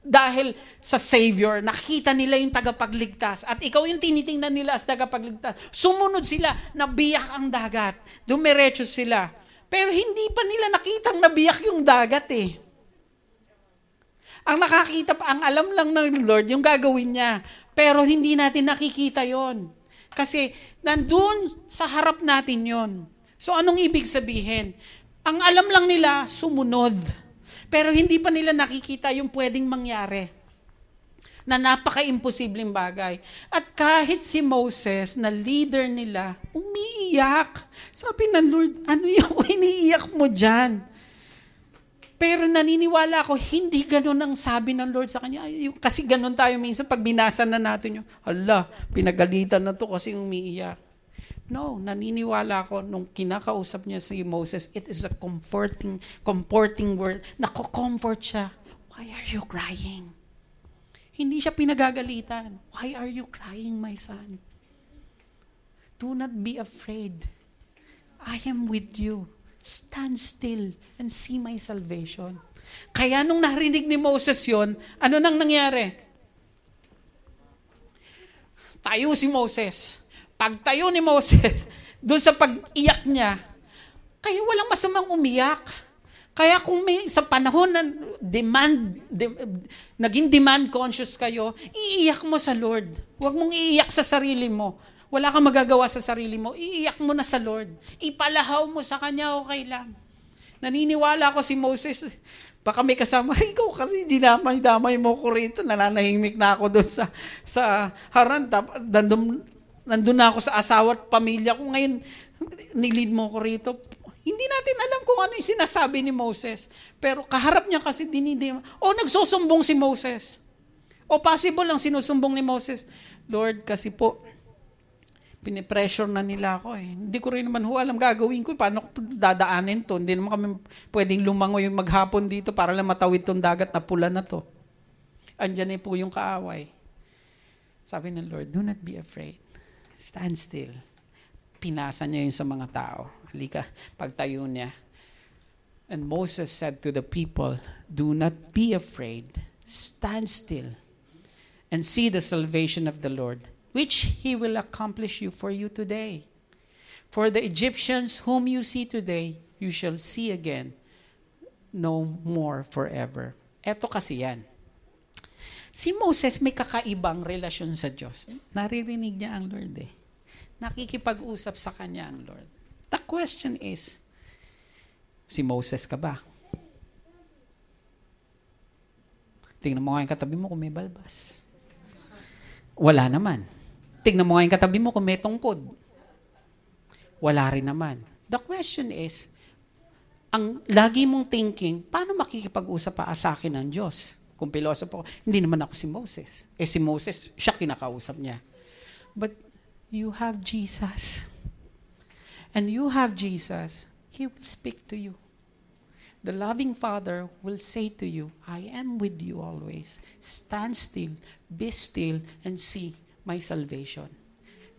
Dahil sa Savior, nakita nila yung tagapagligtas at ikaw yung tinitingnan nila as tagapagligtas. Sumunod sila, nabiyak ang dagat. Dumiretso sila. Pero hindi pa nila nakitang nabiyak yung dagat eh. Ang nakakita pa, ang alam lang ng Lord, yung gagawin niya. Pero hindi natin nakikita yon. Kasi nandun sa harap natin yon. So anong ibig sabihin? Ang alam lang nila, sumunod. Pero hindi pa nila nakikita yung pwedeng mangyari na napaka-imposibleng bagay. At kahit si Moses, na leader nila, umiiyak. Sabi ng Lord, ano yung iniiyak mo dyan? Pero naniniwala ako, hindi ganun ang sabi ng Lord sa kanya. Kasi ganun tayo minsan pag binasa na natin yung, hala, pinagalitan na to kasi umiiyak. No, naniniwala ako nung kinakausap niya si Moses, it is a comforting, comforting word. Nako-comfort siya. Why are you crying? Hindi siya pinagagalitan. Why are you crying, my son? Do not be afraid. I am with you stand still and see my salvation. Kaya nung narinig ni Moses yon, ano nang nangyari? Tayo si Moses. Pagtayo ni Moses, doon sa pag-iyak niya, kaya walang masamang umiyak. Kaya kung may sa panahon na demand, de, naging demand conscious kayo, iiyak mo sa Lord. Huwag mong iiyak sa sarili mo. Wala kang magagawa sa sarili mo, iiyak mo na sa Lord. Ipalahaw mo sa Kanya, okay lang. Naniniwala ko si Moses, baka may kasama, ikaw kasi dinamay-damay mo ko rito, nananahimik na ako doon sa, sa haran. Nandun, nandun na ako sa asawa at pamilya ko. Ngayon, nilid mo ko rito. Hindi natin alam kung ano yung sinasabi ni Moses. Pero kaharap niya kasi dinidim. O nagsusumbong si Moses. O possible lang sinusumbong ni Moses. Lord, kasi po, pinipressure na nila ako eh. Hindi ko rin naman ho alam gagawin ko. Paano ko dadaanin to? Hindi naman kami pwedeng lumangoy maghapon dito para lang matawid tong dagat na pula na to. Andyan eh po yung kaaway. Sabi ng Lord, do not be afraid. Stand still. Pinasa niya yun sa mga tao. Halika, pagtayo niya. And Moses said to the people, Do not be afraid. Stand still and see the salvation of the Lord which he will accomplish you for you today. For the Egyptians whom you see today, you shall see again no more forever. Eto kasi yan. Si Moses may kakaibang relasyon sa Diyos. Naririnig niya ang Lord eh. Nakikipag-usap sa kanya ang Lord. The question is, si Moses ka ba? Tingnan mo nga yung katabi mo kung may balbas. Wala naman. Tingnan mo nga yung katabi mo kung may tungkod. Wala rin naman. The question is, ang lagi mong thinking, paano makikipag-usap pa sa akin ng Diyos? Kung pilosopo, hindi naman ako si Moses. Eh si Moses, siya kinakausap niya. But you have Jesus. And you have Jesus. He will speak to you. The loving Father will say to you, I am with you always. Stand still, be still, and see my salvation.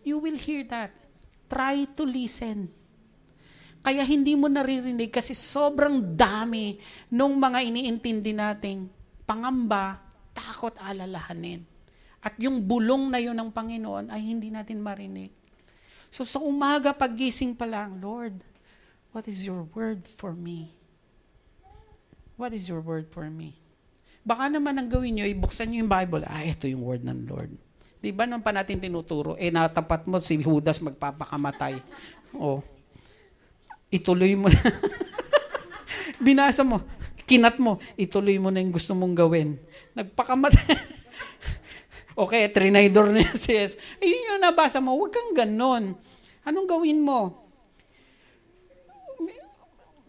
You will hear that. Try to listen. Kaya hindi mo naririnig kasi sobrang dami nung mga iniintindi nating pangamba, takot, alalahanin. At yung bulong na yun ng Panginoon ay hindi natin marinig. So sa umaga, paggising pa lang, Lord, what is your word for me? What is your word for me? Baka naman ang gawin nyo, ibuksan nyo yung Bible, ah, ito yung word ng Lord. Di ba nung pa natin tinuturo, eh natapat mo si Judas magpapakamatay. O, oh. ituloy mo. Binasa mo, kinat mo, ituloy mo na yung gusto mong gawin. Nagpakamatay. okay, trinidor niya si Jesus. Ayun yung nabasa mo, huwag kang ganon. Anong gawin mo?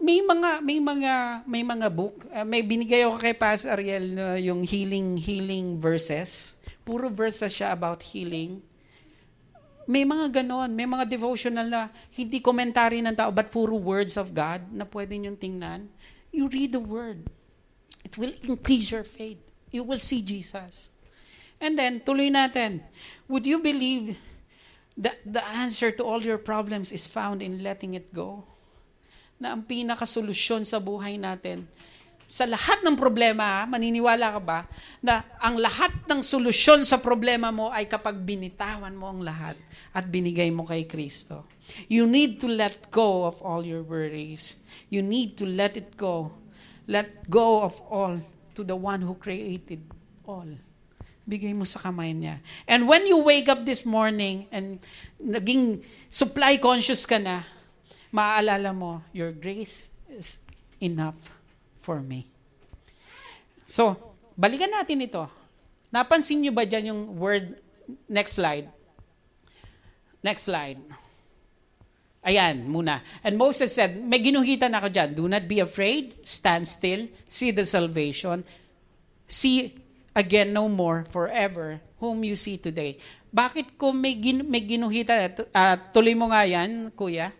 may mga may mga may mga book uh, may binigay ako kay Pastor Ariel uh, yung healing healing verses Puro verses siya about healing. May mga ganon, may mga devotional na hindi komentary ng tao, but puro words of God na pwede niyong tingnan. You read the word. It will increase your faith. You will see Jesus. And then, tuloy natin. Would you believe that the answer to all your problems is found in letting it go? Na ang pinakasolusyon sa buhay natin sa lahat ng problema, maniniwala ka ba, na ang lahat ng solusyon sa problema mo ay kapag binitawan mo ang lahat at binigay mo kay Kristo. You need to let go of all your worries. You need to let it go. Let go of all to the one who created all. bigay mo sa kamay niya. And when you wake up this morning and naging supply conscious ka na, maaalala mo, your grace is enough for me. So, balikan natin ito. Napansin niyo ba dyan yung word, next slide. Next slide. Ayan, muna. And Moses said, may ginuhitan ako dyan, do not be afraid, stand still, see the salvation, see again no more forever whom you see today. Bakit ko may, gin, may ginuhitan? Uh, tuloy mo nga yan, kuya.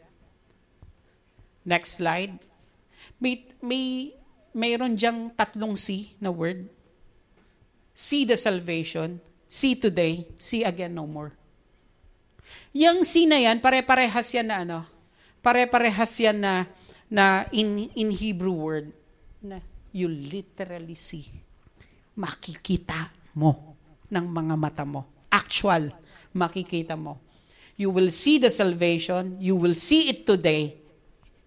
Next slide. May, may, mayroon diyang tatlong C na word. See the salvation, see today, see again no more. Yung C na yan, pare-parehas yan na ano, pare-parehas yan na, na in, in Hebrew word, na you literally see makikita mo ng mga mata mo. Actual, makikita mo. You will see the salvation, you will see it today,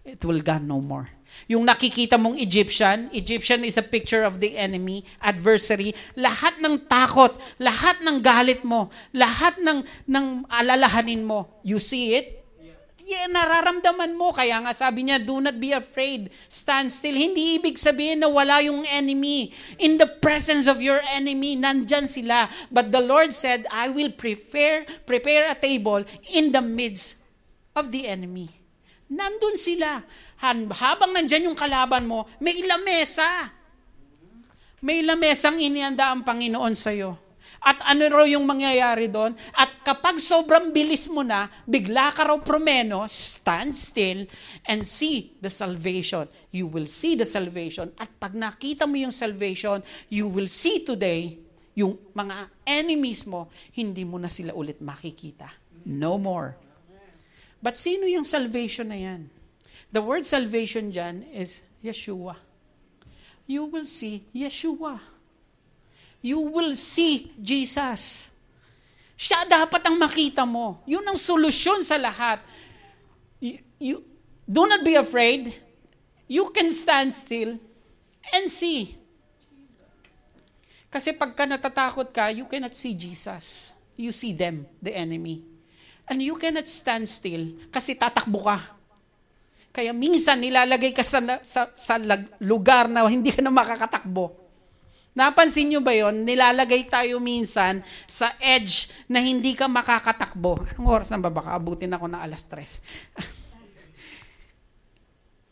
it will gone no more. Yung nakikita mong Egyptian, Egyptian is a picture of the enemy, adversary. Lahat ng takot, lahat ng galit mo, lahat ng, ng alalahanin mo, you see it, yeah, nararamdaman mo. Kaya nga sabi niya, do not be afraid. Stand still. Hindi ibig sabihin na wala yung enemy. In the presence of your enemy, nandyan sila. But the Lord said, I will prepare, prepare a table in the midst of the enemy. Nandun sila. Habang nandyan yung kalaban mo, may lamesa. May lamesang inianda ang Panginoon sa'yo. At ano raw yung mangyayari doon? At kapag sobrang bilis mo na, bigla ka raw promeno, stand still and see the salvation. You will see the salvation. At pag nakita mo yung salvation, you will see today yung mga enemies mo, hindi mo na sila ulit makikita. No more. But sino yung salvation na yan? The word salvation dyan is Yeshua. You will see Yeshua you will see Jesus. Siya dapat ang makita mo. Yun ang solusyon sa lahat. You, you, do not be afraid. You can stand still and see. Kasi pagka natatakot ka, you cannot see Jesus. You see them, the enemy. And you cannot stand still kasi tatakbo ka. Kaya minsan nilalagay ka sa, sa, sa lugar na hindi ka na makakatakbo. Napansin nyo ba yon? Nilalagay tayo minsan sa edge na hindi ka makakatakbo. Anong oras na ba? Baka abutin ako na alas tres.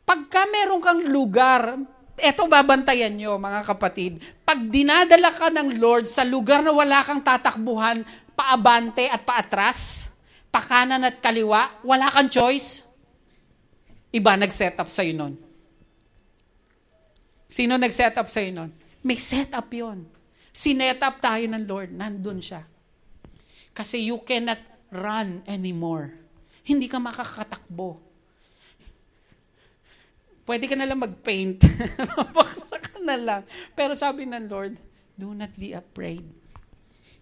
Pagka meron kang lugar, eto babantayan nyo mga kapatid, pag dinadala ka ng Lord sa lugar na wala kang tatakbuhan, paabante at paatras, pakanan at kaliwa, wala kang choice, iba nag-set up sa'yo nun. Sino nag-set up sa'yo nun? May setup yon. Sinet up tayo ng Lord, nandun siya. Kasi you cannot run anymore. Hindi ka makakatakbo. Pwede ka na lang mag-paint. Mabaksa ka na lang. Pero sabi ng Lord, do not be afraid.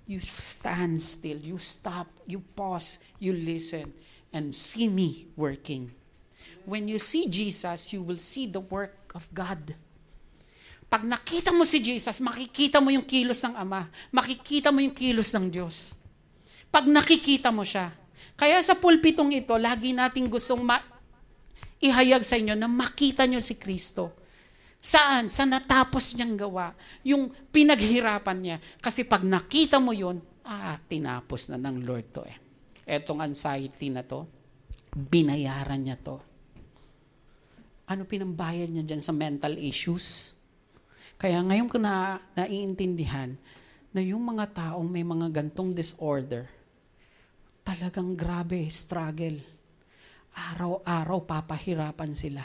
You stand still. You stop. You pause. You listen. And see me working. When you see Jesus, you will see the work of God. Pag nakita mo si Jesus, makikita mo yung kilos ng Ama. Makikita mo yung kilos ng Diyos. Pag nakikita mo siya. Kaya sa pulpitong ito, lagi nating gustong ma- ihayag sa inyo na makita nyo si Kristo. Saan? Sa natapos niyang gawa. Yung pinaghirapan niya. Kasi pag nakita mo yon ah, tinapos na ng Lord to eh. Etong anxiety na to, binayaran niya to. Ano pinambayad niya dyan sa mental issues? Kaya ngayon ko na naiintindihan na yung mga taong may mga gantong disorder, talagang grabe, struggle. Araw-araw papahirapan sila.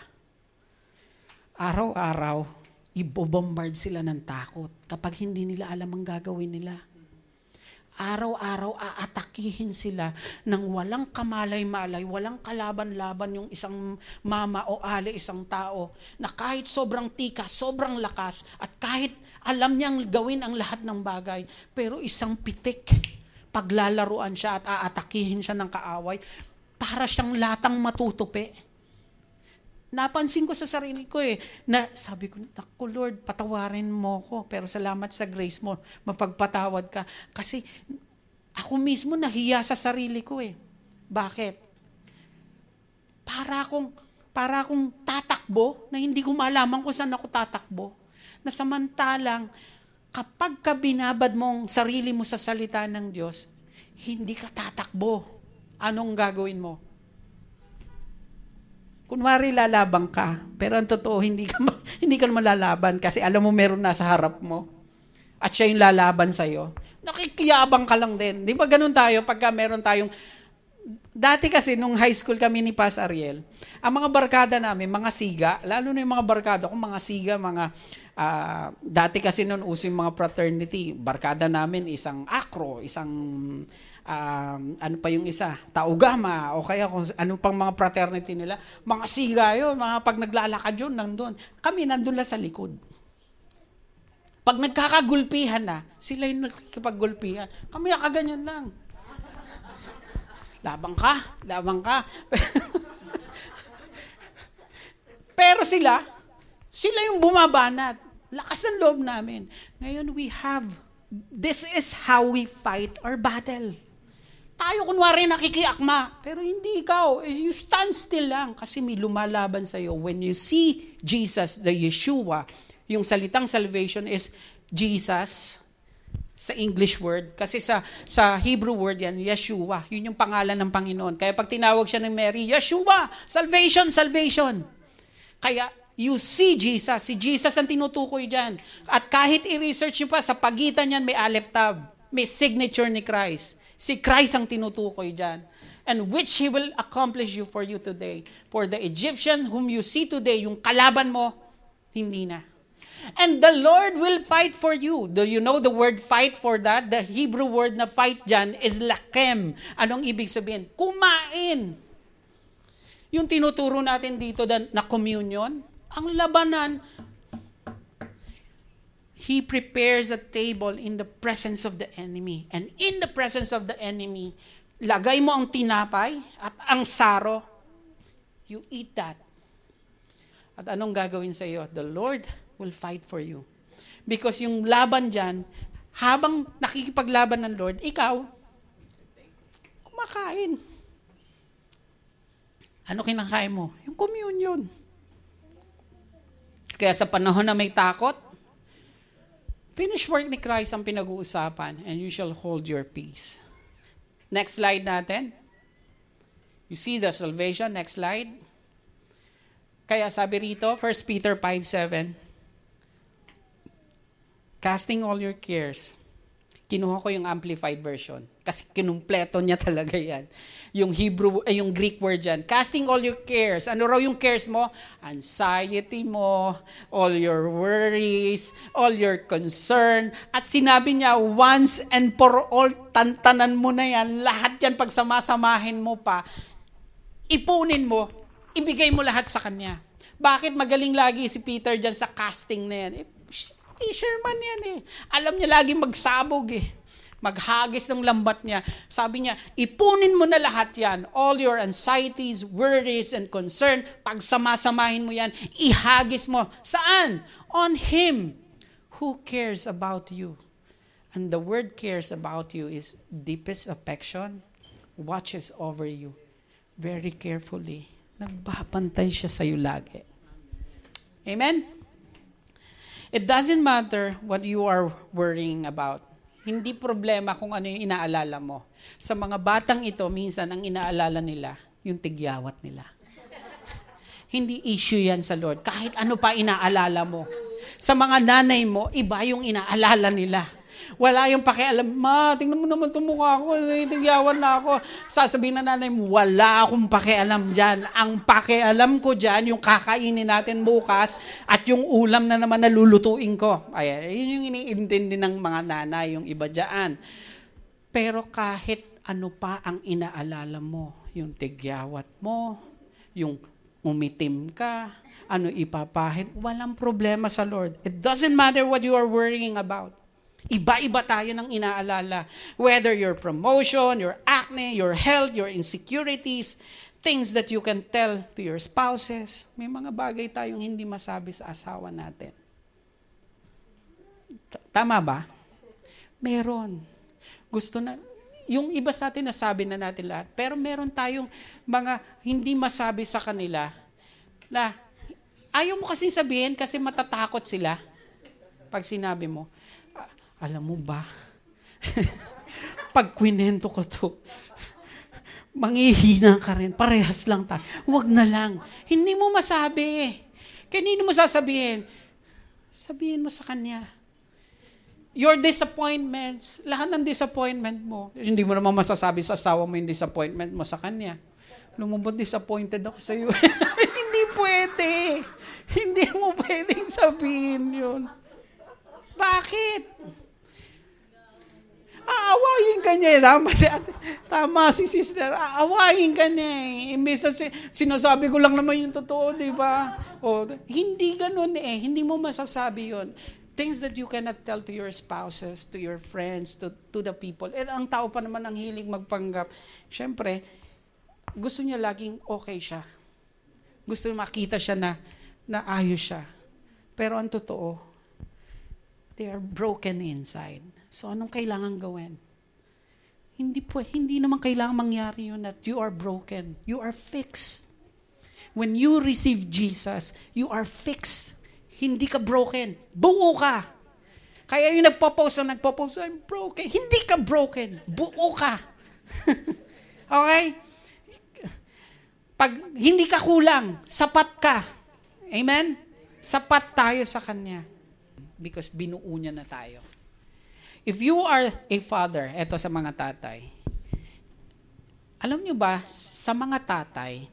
Araw-araw, ibobombard sila ng takot kapag hindi nila alam ang gagawin nila araw-araw aatakihin sila ng walang kamalay-malay, walang kalaban-laban yung isang mama o ali, isang tao, na kahit sobrang tika, sobrang lakas, at kahit alam niyang gawin ang lahat ng bagay, pero isang pitik, paglalaruan siya at aatakihin siya ng kaaway, para siyang latang matutupi. Napansin ko sa sarili ko eh, na sabi ko, Naku Lord, patawarin mo ko, pero salamat sa grace mo, mapagpatawad ka. Kasi ako mismo nahiya sa sarili ko eh. Bakit? Para akong, para akong tatakbo na hindi ko malaman kung saan ako tatakbo. Na samantalang, kapag ka binabad mong sarili mo sa salita ng Diyos, hindi ka tatakbo. Anong gagawin mo? Kunwari lalaban ka, pero ang totoo hindi ka hindi ka naman lalaban kasi alam mo meron nasa harap mo. At siya yung lalaban sa iyo. Nakikiyabang ka lang din. Di ba ganun tayo pagka meron tayong Dati kasi nung high school kami ni Pas Ariel, ang mga barkada namin, mga siga, lalo na yung mga barkada ko, mga siga, mga ah, dati kasi noon uso yung mga fraternity, barkada namin isang akro, isang um, ano pa yung isa, taugama, o kaya kung ano pang mga fraternity nila, mga siga yun, mga pag naglalakad yun, nandun. Kami nandun lang sa likod. Pag nagkakagulpihan na, sila yung nagkikipag-gulpihan. Kami nakaganyan lang. Labang ka, labang ka. Pero sila, sila yung bumabanat. Lakas ng loob namin. Ngayon we have, this is how we fight our battle. Tayo kunwari nakikiakma, pero hindi ikaw. Eh, You stand still lang kasi may lumalaban sa iyo. When you see Jesus, the Yeshua, yung salitang salvation is Jesus sa English word. Kasi sa, sa Hebrew word yan, Yeshua. Yun yung pangalan ng Panginoon. Kaya pag tinawag siya ng Mary, Yeshua, salvation, salvation. Kaya you see Jesus. Si Jesus ang tinutukoy dyan. At kahit i-research nyo pa, sa pagitan yan may Aleph Tab. May signature ni Christ. Si Christ ang tinutukoy dyan. And which He will accomplish you for you today. For the Egyptian whom you see today, yung kalaban mo, hindi na. And the Lord will fight for you. Do you know the word fight for that? The Hebrew word na fight dyan is lakem. Anong ibig sabihin? Kumain. Yung tinuturo natin dito na, communion, ang labanan, He prepares a table in the presence of the enemy. And in the presence of the enemy, lagay mo ang tinapay at ang saro. You eat that. At anong gagawin sa iyo? The Lord will fight for you. Because yung laban dyan, habang nakikipaglaban ng Lord, ikaw, kumakain. Ano kinakain mo? Yung communion. Kaya sa panahon na may takot, finish work ni Christ ang pinag-uusapan and you shall hold your peace. Next slide natin. You see the salvation. Next slide. Kaya sabi rito, 1 Peter 5.7, Casting all your cares. Kinuha ko yung amplified version. Kasi kinumpleto niya talaga yan. Yung Hebrew, eh, yung Greek word yan. Casting all your cares. Ano raw yung cares mo? Anxiety mo, all your worries, all your concern. At sinabi niya, once and for all, tantanan mo na yan. Lahat yan, pag samasamahin mo pa, ipunin mo, ibigay mo lahat sa Kanya. Bakit magaling lagi si Peter dyan sa casting na yan? Eh, fisherman yan eh. Alam niya lagi magsabog eh. Maghagis ng lambat niya. Sabi niya, ipunin mo na lahat yan. All your anxieties, worries, and concern. Pag samasamahin mo yan, ihagis mo. Saan? On Him who cares about you. And the word cares about you is deepest affection, watches over you very carefully. Nagbabantay siya sa iyo lagi. Amen? It doesn't matter what you are worrying about. Hindi problema kung ano yung inaalala mo. Sa mga batang ito, minsan ang inaalala nila, yung tigyawat nila. Hindi issue yan sa Lord. Kahit ano pa inaalala mo. Sa mga nanay mo, iba yung inaalala nila. Wala yung pakialam, ma, tingnan mo naman itong mukha ko, tigyawan na ako. Sasabihin na nanay mo, wala akong pakialam dyan. Ang pakialam ko dyan, yung kakainin natin bukas, at yung ulam na naman nalulutuin ko. Ay, yun yung iniintindi ng mga nanay, yung iba dyan. Pero kahit ano pa ang inaalala mo, yung tigyawat mo, yung umitim ka, ano ipapahid, walang problema sa Lord. It doesn't matter what you are worrying about. Iba-iba tayo ng inaalala. Whether your promotion, your acne, your health, your insecurities, things that you can tell to your spouses. May mga bagay tayong hindi masabi sa asawa natin. Tama ba? Meron. Gusto na, yung iba sa atin nasabi na natin lahat, pero meron tayong mga hindi masabi sa kanila na ayaw mo kasi sabihin kasi matatakot sila pag sinabi mo, "Ah, alam mo ba, pag kwinento ko to, manghihina ka rin, parehas lang tayo. Huwag na lang. Hindi mo masabi. Kanino mo sasabihin? Sabihin mo sa kanya. Your disappointments, lahat ng disappointment mo, hindi mo naman masasabi sa asawa mo yung disappointment mo sa kanya. Lumubot disappointed ako sa iyo. hindi pwede. Hindi mo pwedeng sabihin yun. Bakit? Aawayin ka niya. eh. Tama si, ate, tama si sister. Aawayin ka niya. eh. Imbis na si- sinasabi ko lang naman yung totoo, di ba? O, hindi ganun eh. Hindi mo masasabi yun. Things that you cannot tell to your spouses, to your friends, to, to the people. Eh, ang tao pa naman ang hilig magpanggap. Siyempre, gusto niya laging okay siya. Gusto niya makita siya na, na ayos siya. Pero ang totoo, they are broken inside. So anong kailangan gawin? Hindi po, hindi naman kailangan mangyari yun that you are broken. You are fixed. When you receive Jesus, you are fixed. Hindi ka broken. Buo ka. Kaya yung nagpo-post na nagpo-post, I'm broken. Hindi ka broken. Buo ka. okay? Pag hindi ka kulang, sapat ka. Amen? Sapat tayo sa Kanya. Because binuo niya na tayo. If you are a father, eto sa mga tatay, alam nyo ba, sa mga tatay,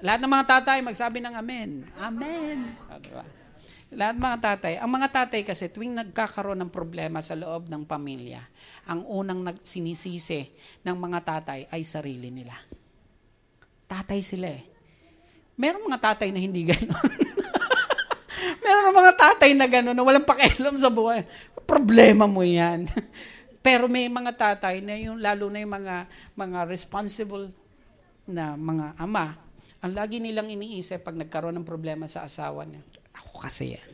lahat ng mga tatay magsabi ng amen. Amen. O, diba? Lahat ng mga tatay, ang mga tatay kasi tuwing nagkakaroon ng problema sa loob ng pamilya, ang unang nagsinisisi ng mga tatay ay sarili nila. Tatay sila eh. Meron mga tatay na hindi gano'n. Meron mga tatay na gano'n na walang pakialam sa buhay. Problema mo yan. Pero may mga tatay na yung lalo na yung mga mga responsible na mga ama, ang lagi nilang iniisip pag nagkaroon ng problema sa asawa niya, ako kasi yan.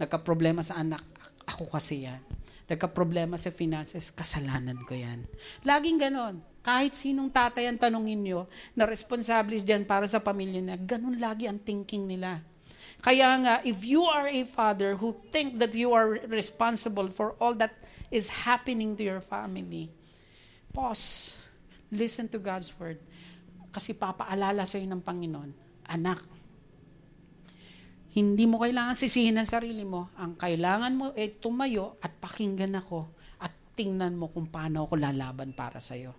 Nagka-problema sa anak, ako kasi yan. Nagka-problema sa finances, kasalanan ko yan. Laging ganon. Kahit sinong tatay ang tanongin nyo na responsable diyan para sa pamilya niya, ganun lagi ang thinking nila. Kaya nga, if you are a father who think that you are responsible for all that is happening to your family, pause. Listen to God's word. Kasi papaalala sa ng Panginoon, anak, hindi mo kailangan sisihin ang sarili mo. Ang kailangan mo ay tumayo at pakinggan ako at tingnan mo kung paano ako lalaban para sa iyo.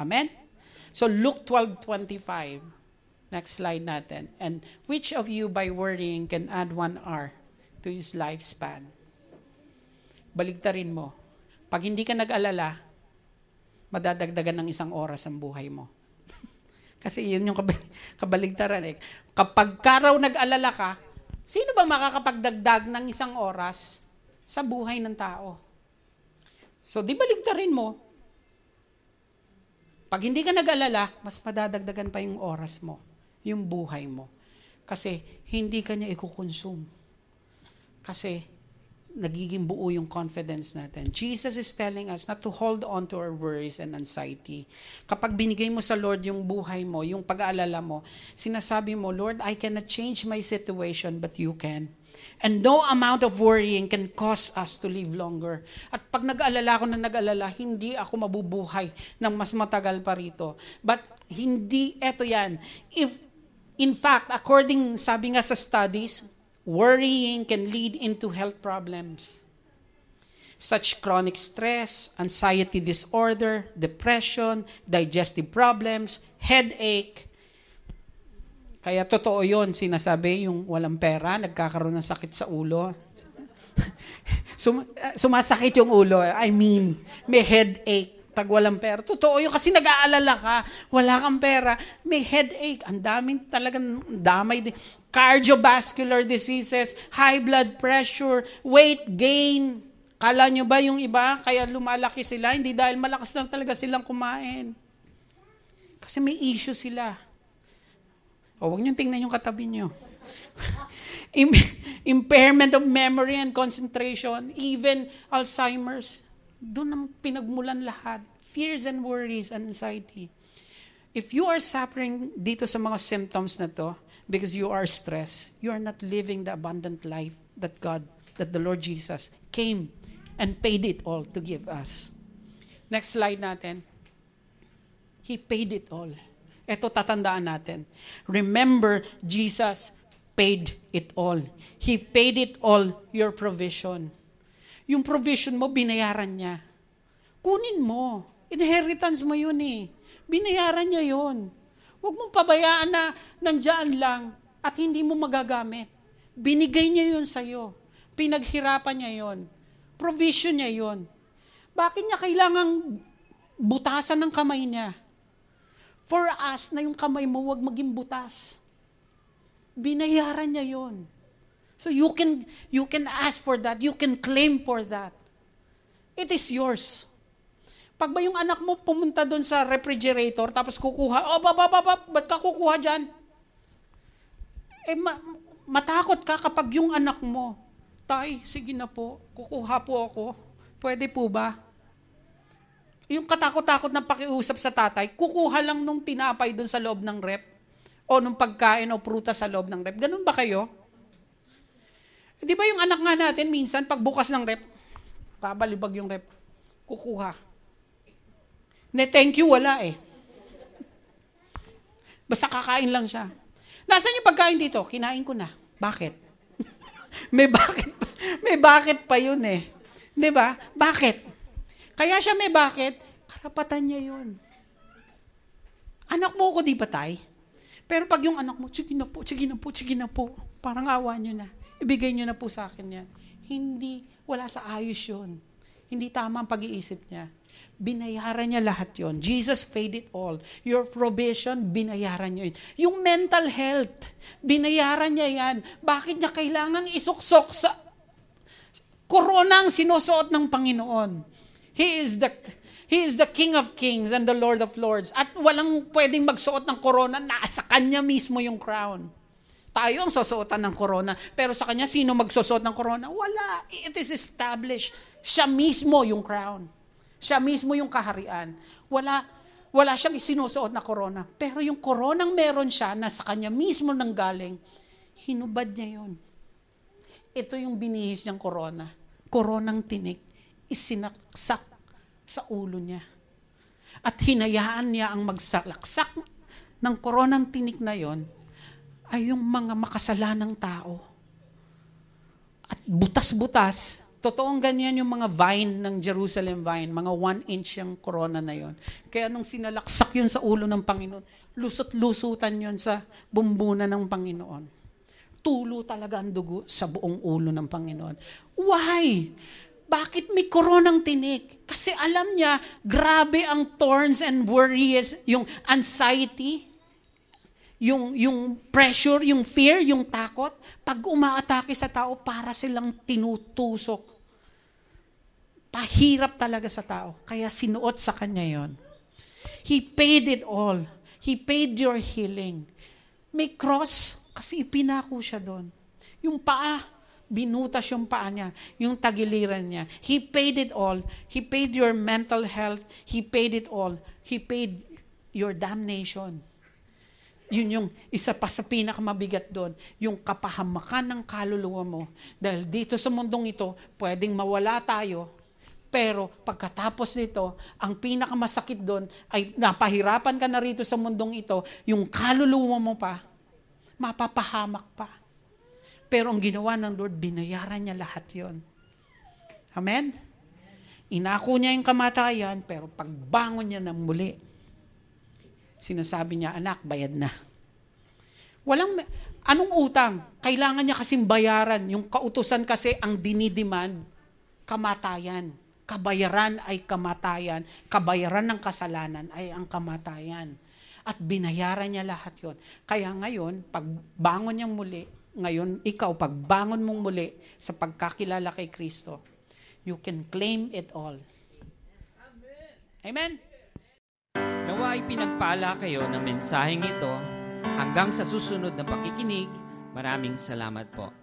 Amen? So Luke 12:25. Next slide natin. And which of you by worrying can add one hour to his lifespan? Baligtarin mo. Pag hindi ka nag-alala, madadagdagan ng isang oras ang buhay mo. Kasi yun yung kabal- kabaligtaran eh. Kapag ka raw nag-alala ka, sino ba makakapagdagdag ng isang oras sa buhay ng tao? So, di baligtarin mo. Pag hindi ka nag-alala, mas madadagdagan pa yung oras mo, yung buhay mo. Kasi hindi ka niya ikukonsume. Kasi nagiging buo yung confidence natin. Jesus is telling us not to hold on to our worries and anxiety. Kapag binigay mo sa Lord yung buhay mo, yung pag-aalala mo, sinasabi mo, Lord, I cannot change my situation, but you can. And no amount of worrying can cause us to live longer. At pag nag-alala ako na nag-alala, hindi ako mabubuhay ng mas matagal pa rito. But hindi, eto yan. If, in fact, according, sabi nga sa studies, worrying can lead into health problems. Such chronic stress, anxiety disorder, depression, digestive problems, headache, kaya totoo yon sinasabi, yung walang pera, nagkakaroon ng sakit sa ulo. Sum- uh, sumasakit yung ulo. I mean, may headache pag walang pera. Totoo yun kasi nag-aalala ka, wala kang pera, may headache. Ang daming talagang damay din. Cardiovascular diseases, high blood pressure, weight gain. Kala nyo ba yung iba, kaya lumalaki sila? Hindi dahil malakas lang talaga silang kumain. Kasi may issue sila. O, huwag niyong tingnan yung katabi niyo. impairment of memory and concentration, even Alzheimer's. Doon ang pinagmulan lahat. Fears and worries and anxiety. If you are suffering dito sa mga symptoms na to, because you are stressed, you are not living the abundant life that God, that the Lord Jesus came and paid it all to give us. Next slide natin. He paid it all. Ito tatandaan natin. Remember, Jesus paid it all. He paid it all, your provision. Yung provision mo, binayaran niya. Kunin mo. Inheritance mo yun eh. Binayaran niya yun. Huwag mong pabayaan na nandyan lang at hindi mo magagamit. Binigay niya yun sa'yo. Pinaghirapan niya yun. Provision niya yun. Bakit niya kailangang butasan ng kamay niya? For us, na yung kamay mo wag maging butas. Binayaran niya yon. So you can you can ask for that, you can claim for that. It is yours. Pag ba yung anak mo pumunta doon sa refrigerator tapos kukuha, oh, ba, ba, ba, ba, ba't ka kukuha dyan? Eh, ma- matakot ka kapag yung anak mo, tay, sige na po, kukuha po ako. Pwede po ba? Yung katakot-takot na pakiusap sa tatay, kukuha lang nung tinapay doon sa loob ng rep o nung pagkain o prutas sa loob ng rep. Ganun ba kayo? Di ba yung anak nga natin, minsan, pagbukas ng rep, kabalibag yung rep, kukuha. Ne, thank you, wala eh. Basta kakain lang siya. Nasaan yung pagkain dito? Kinain ko na. Bakit? may bakit pa, may bakit pa yun eh. 'Di ba? Bakit? Kaya siya may bakit, karapatan niya yun. Anak mo ko di ba tay? Pero pag yung anak mo, sige na po, sige na po, sige na po, parang awa niyo na. Ibigay niyo na po sa akin yan. Hindi, wala sa ayos yun. Hindi tama ang pag-iisip niya. Binayaran niya lahat yon. Jesus paid it all. Your provision, binayaran niya yun. Yung mental health, binayaran niya yan. Bakit niya kailangang isuksok sa corona ang sinusuot ng Panginoon? He is the He is the King of Kings and the Lord of Lords. At walang pwedeng magsuot ng corona, nasa kanya mismo yung crown. Tayo ang susuotan ng corona. Pero sa kanya, sino magsusuot ng corona? Wala. It is established. Siya mismo yung crown. Siya mismo yung kaharian. Wala, wala siyang isinusuot na corona. Pero yung koronang meron siya, na sa kanya mismo nang galing, hinubad niya yun. Ito yung binihis niyang corona. Koronang tinik. Isinaksak sa ulo niya. At hinayaan niya ang magsalaksak ng koronang tinik na yon ay yung mga makasalanang tao. At butas-butas, totoong ganyan yung mga vine ng Jerusalem vine, mga one inch yung corona na yon. Kaya nung sinalaksak yun sa ulo ng Panginoon, lusot-lusutan yun sa bumbuna ng Panginoon. Tulo talaga ang dugo sa buong ulo ng Panginoon. Why? Bakit may koronang tinik? Kasi alam niya, grabe ang thorns and worries, yung anxiety, yung, yung pressure, yung fear, yung takot. Pag umaatake sa tao, para silang tinutusok. Pahirap talaga sa tao. Kaya sinuot sa kanya yon. He paid it all. He paid your healing. May cross, kasi ipinako siya doon. Yung paa, binutas yung paa niya, yung tagiliran niya. He paid it all. He paid your mental health. He paid it all. He paid your damnation. Yun yung isa pa sa pinakamabigat doon, yung kapahamakan ng kaluluwa mo. Dahil dito sa mundong ito, pwedeng mawala tayo, pero pagkatapos nito, ang pinakamasakit doon ay napahirapan ka na rito sa mundong ito, yung kaluluwa mo pa, mapapahamak pa. Pero ang ginawa ng Lord, binayaran niya lahat yon. Amen? Inako niya yung kamatayan, pero pagbangon niya ng muli, sinasabi niya, anak, bayad na. Walang, anong utang? Kailangan niya kasing bayaran. Yung kautusan kasi ang dinidiman, kamatayan. Kabayaran ay kamatayan. Kabayaran ng kasalanan ay ang kamatayan. At binayaran niya lahat yon. Kaya ngayon, pagbangon niya muli, ngayon, ikaw, pagbangon mong muli sa pagkakilala kay Kristo, you can claim it all. Amen? Amen? Nawa ay pinagpala kayo ng mensaheng ito hanggang sa susunod na pakikinig. Maraming salamat po.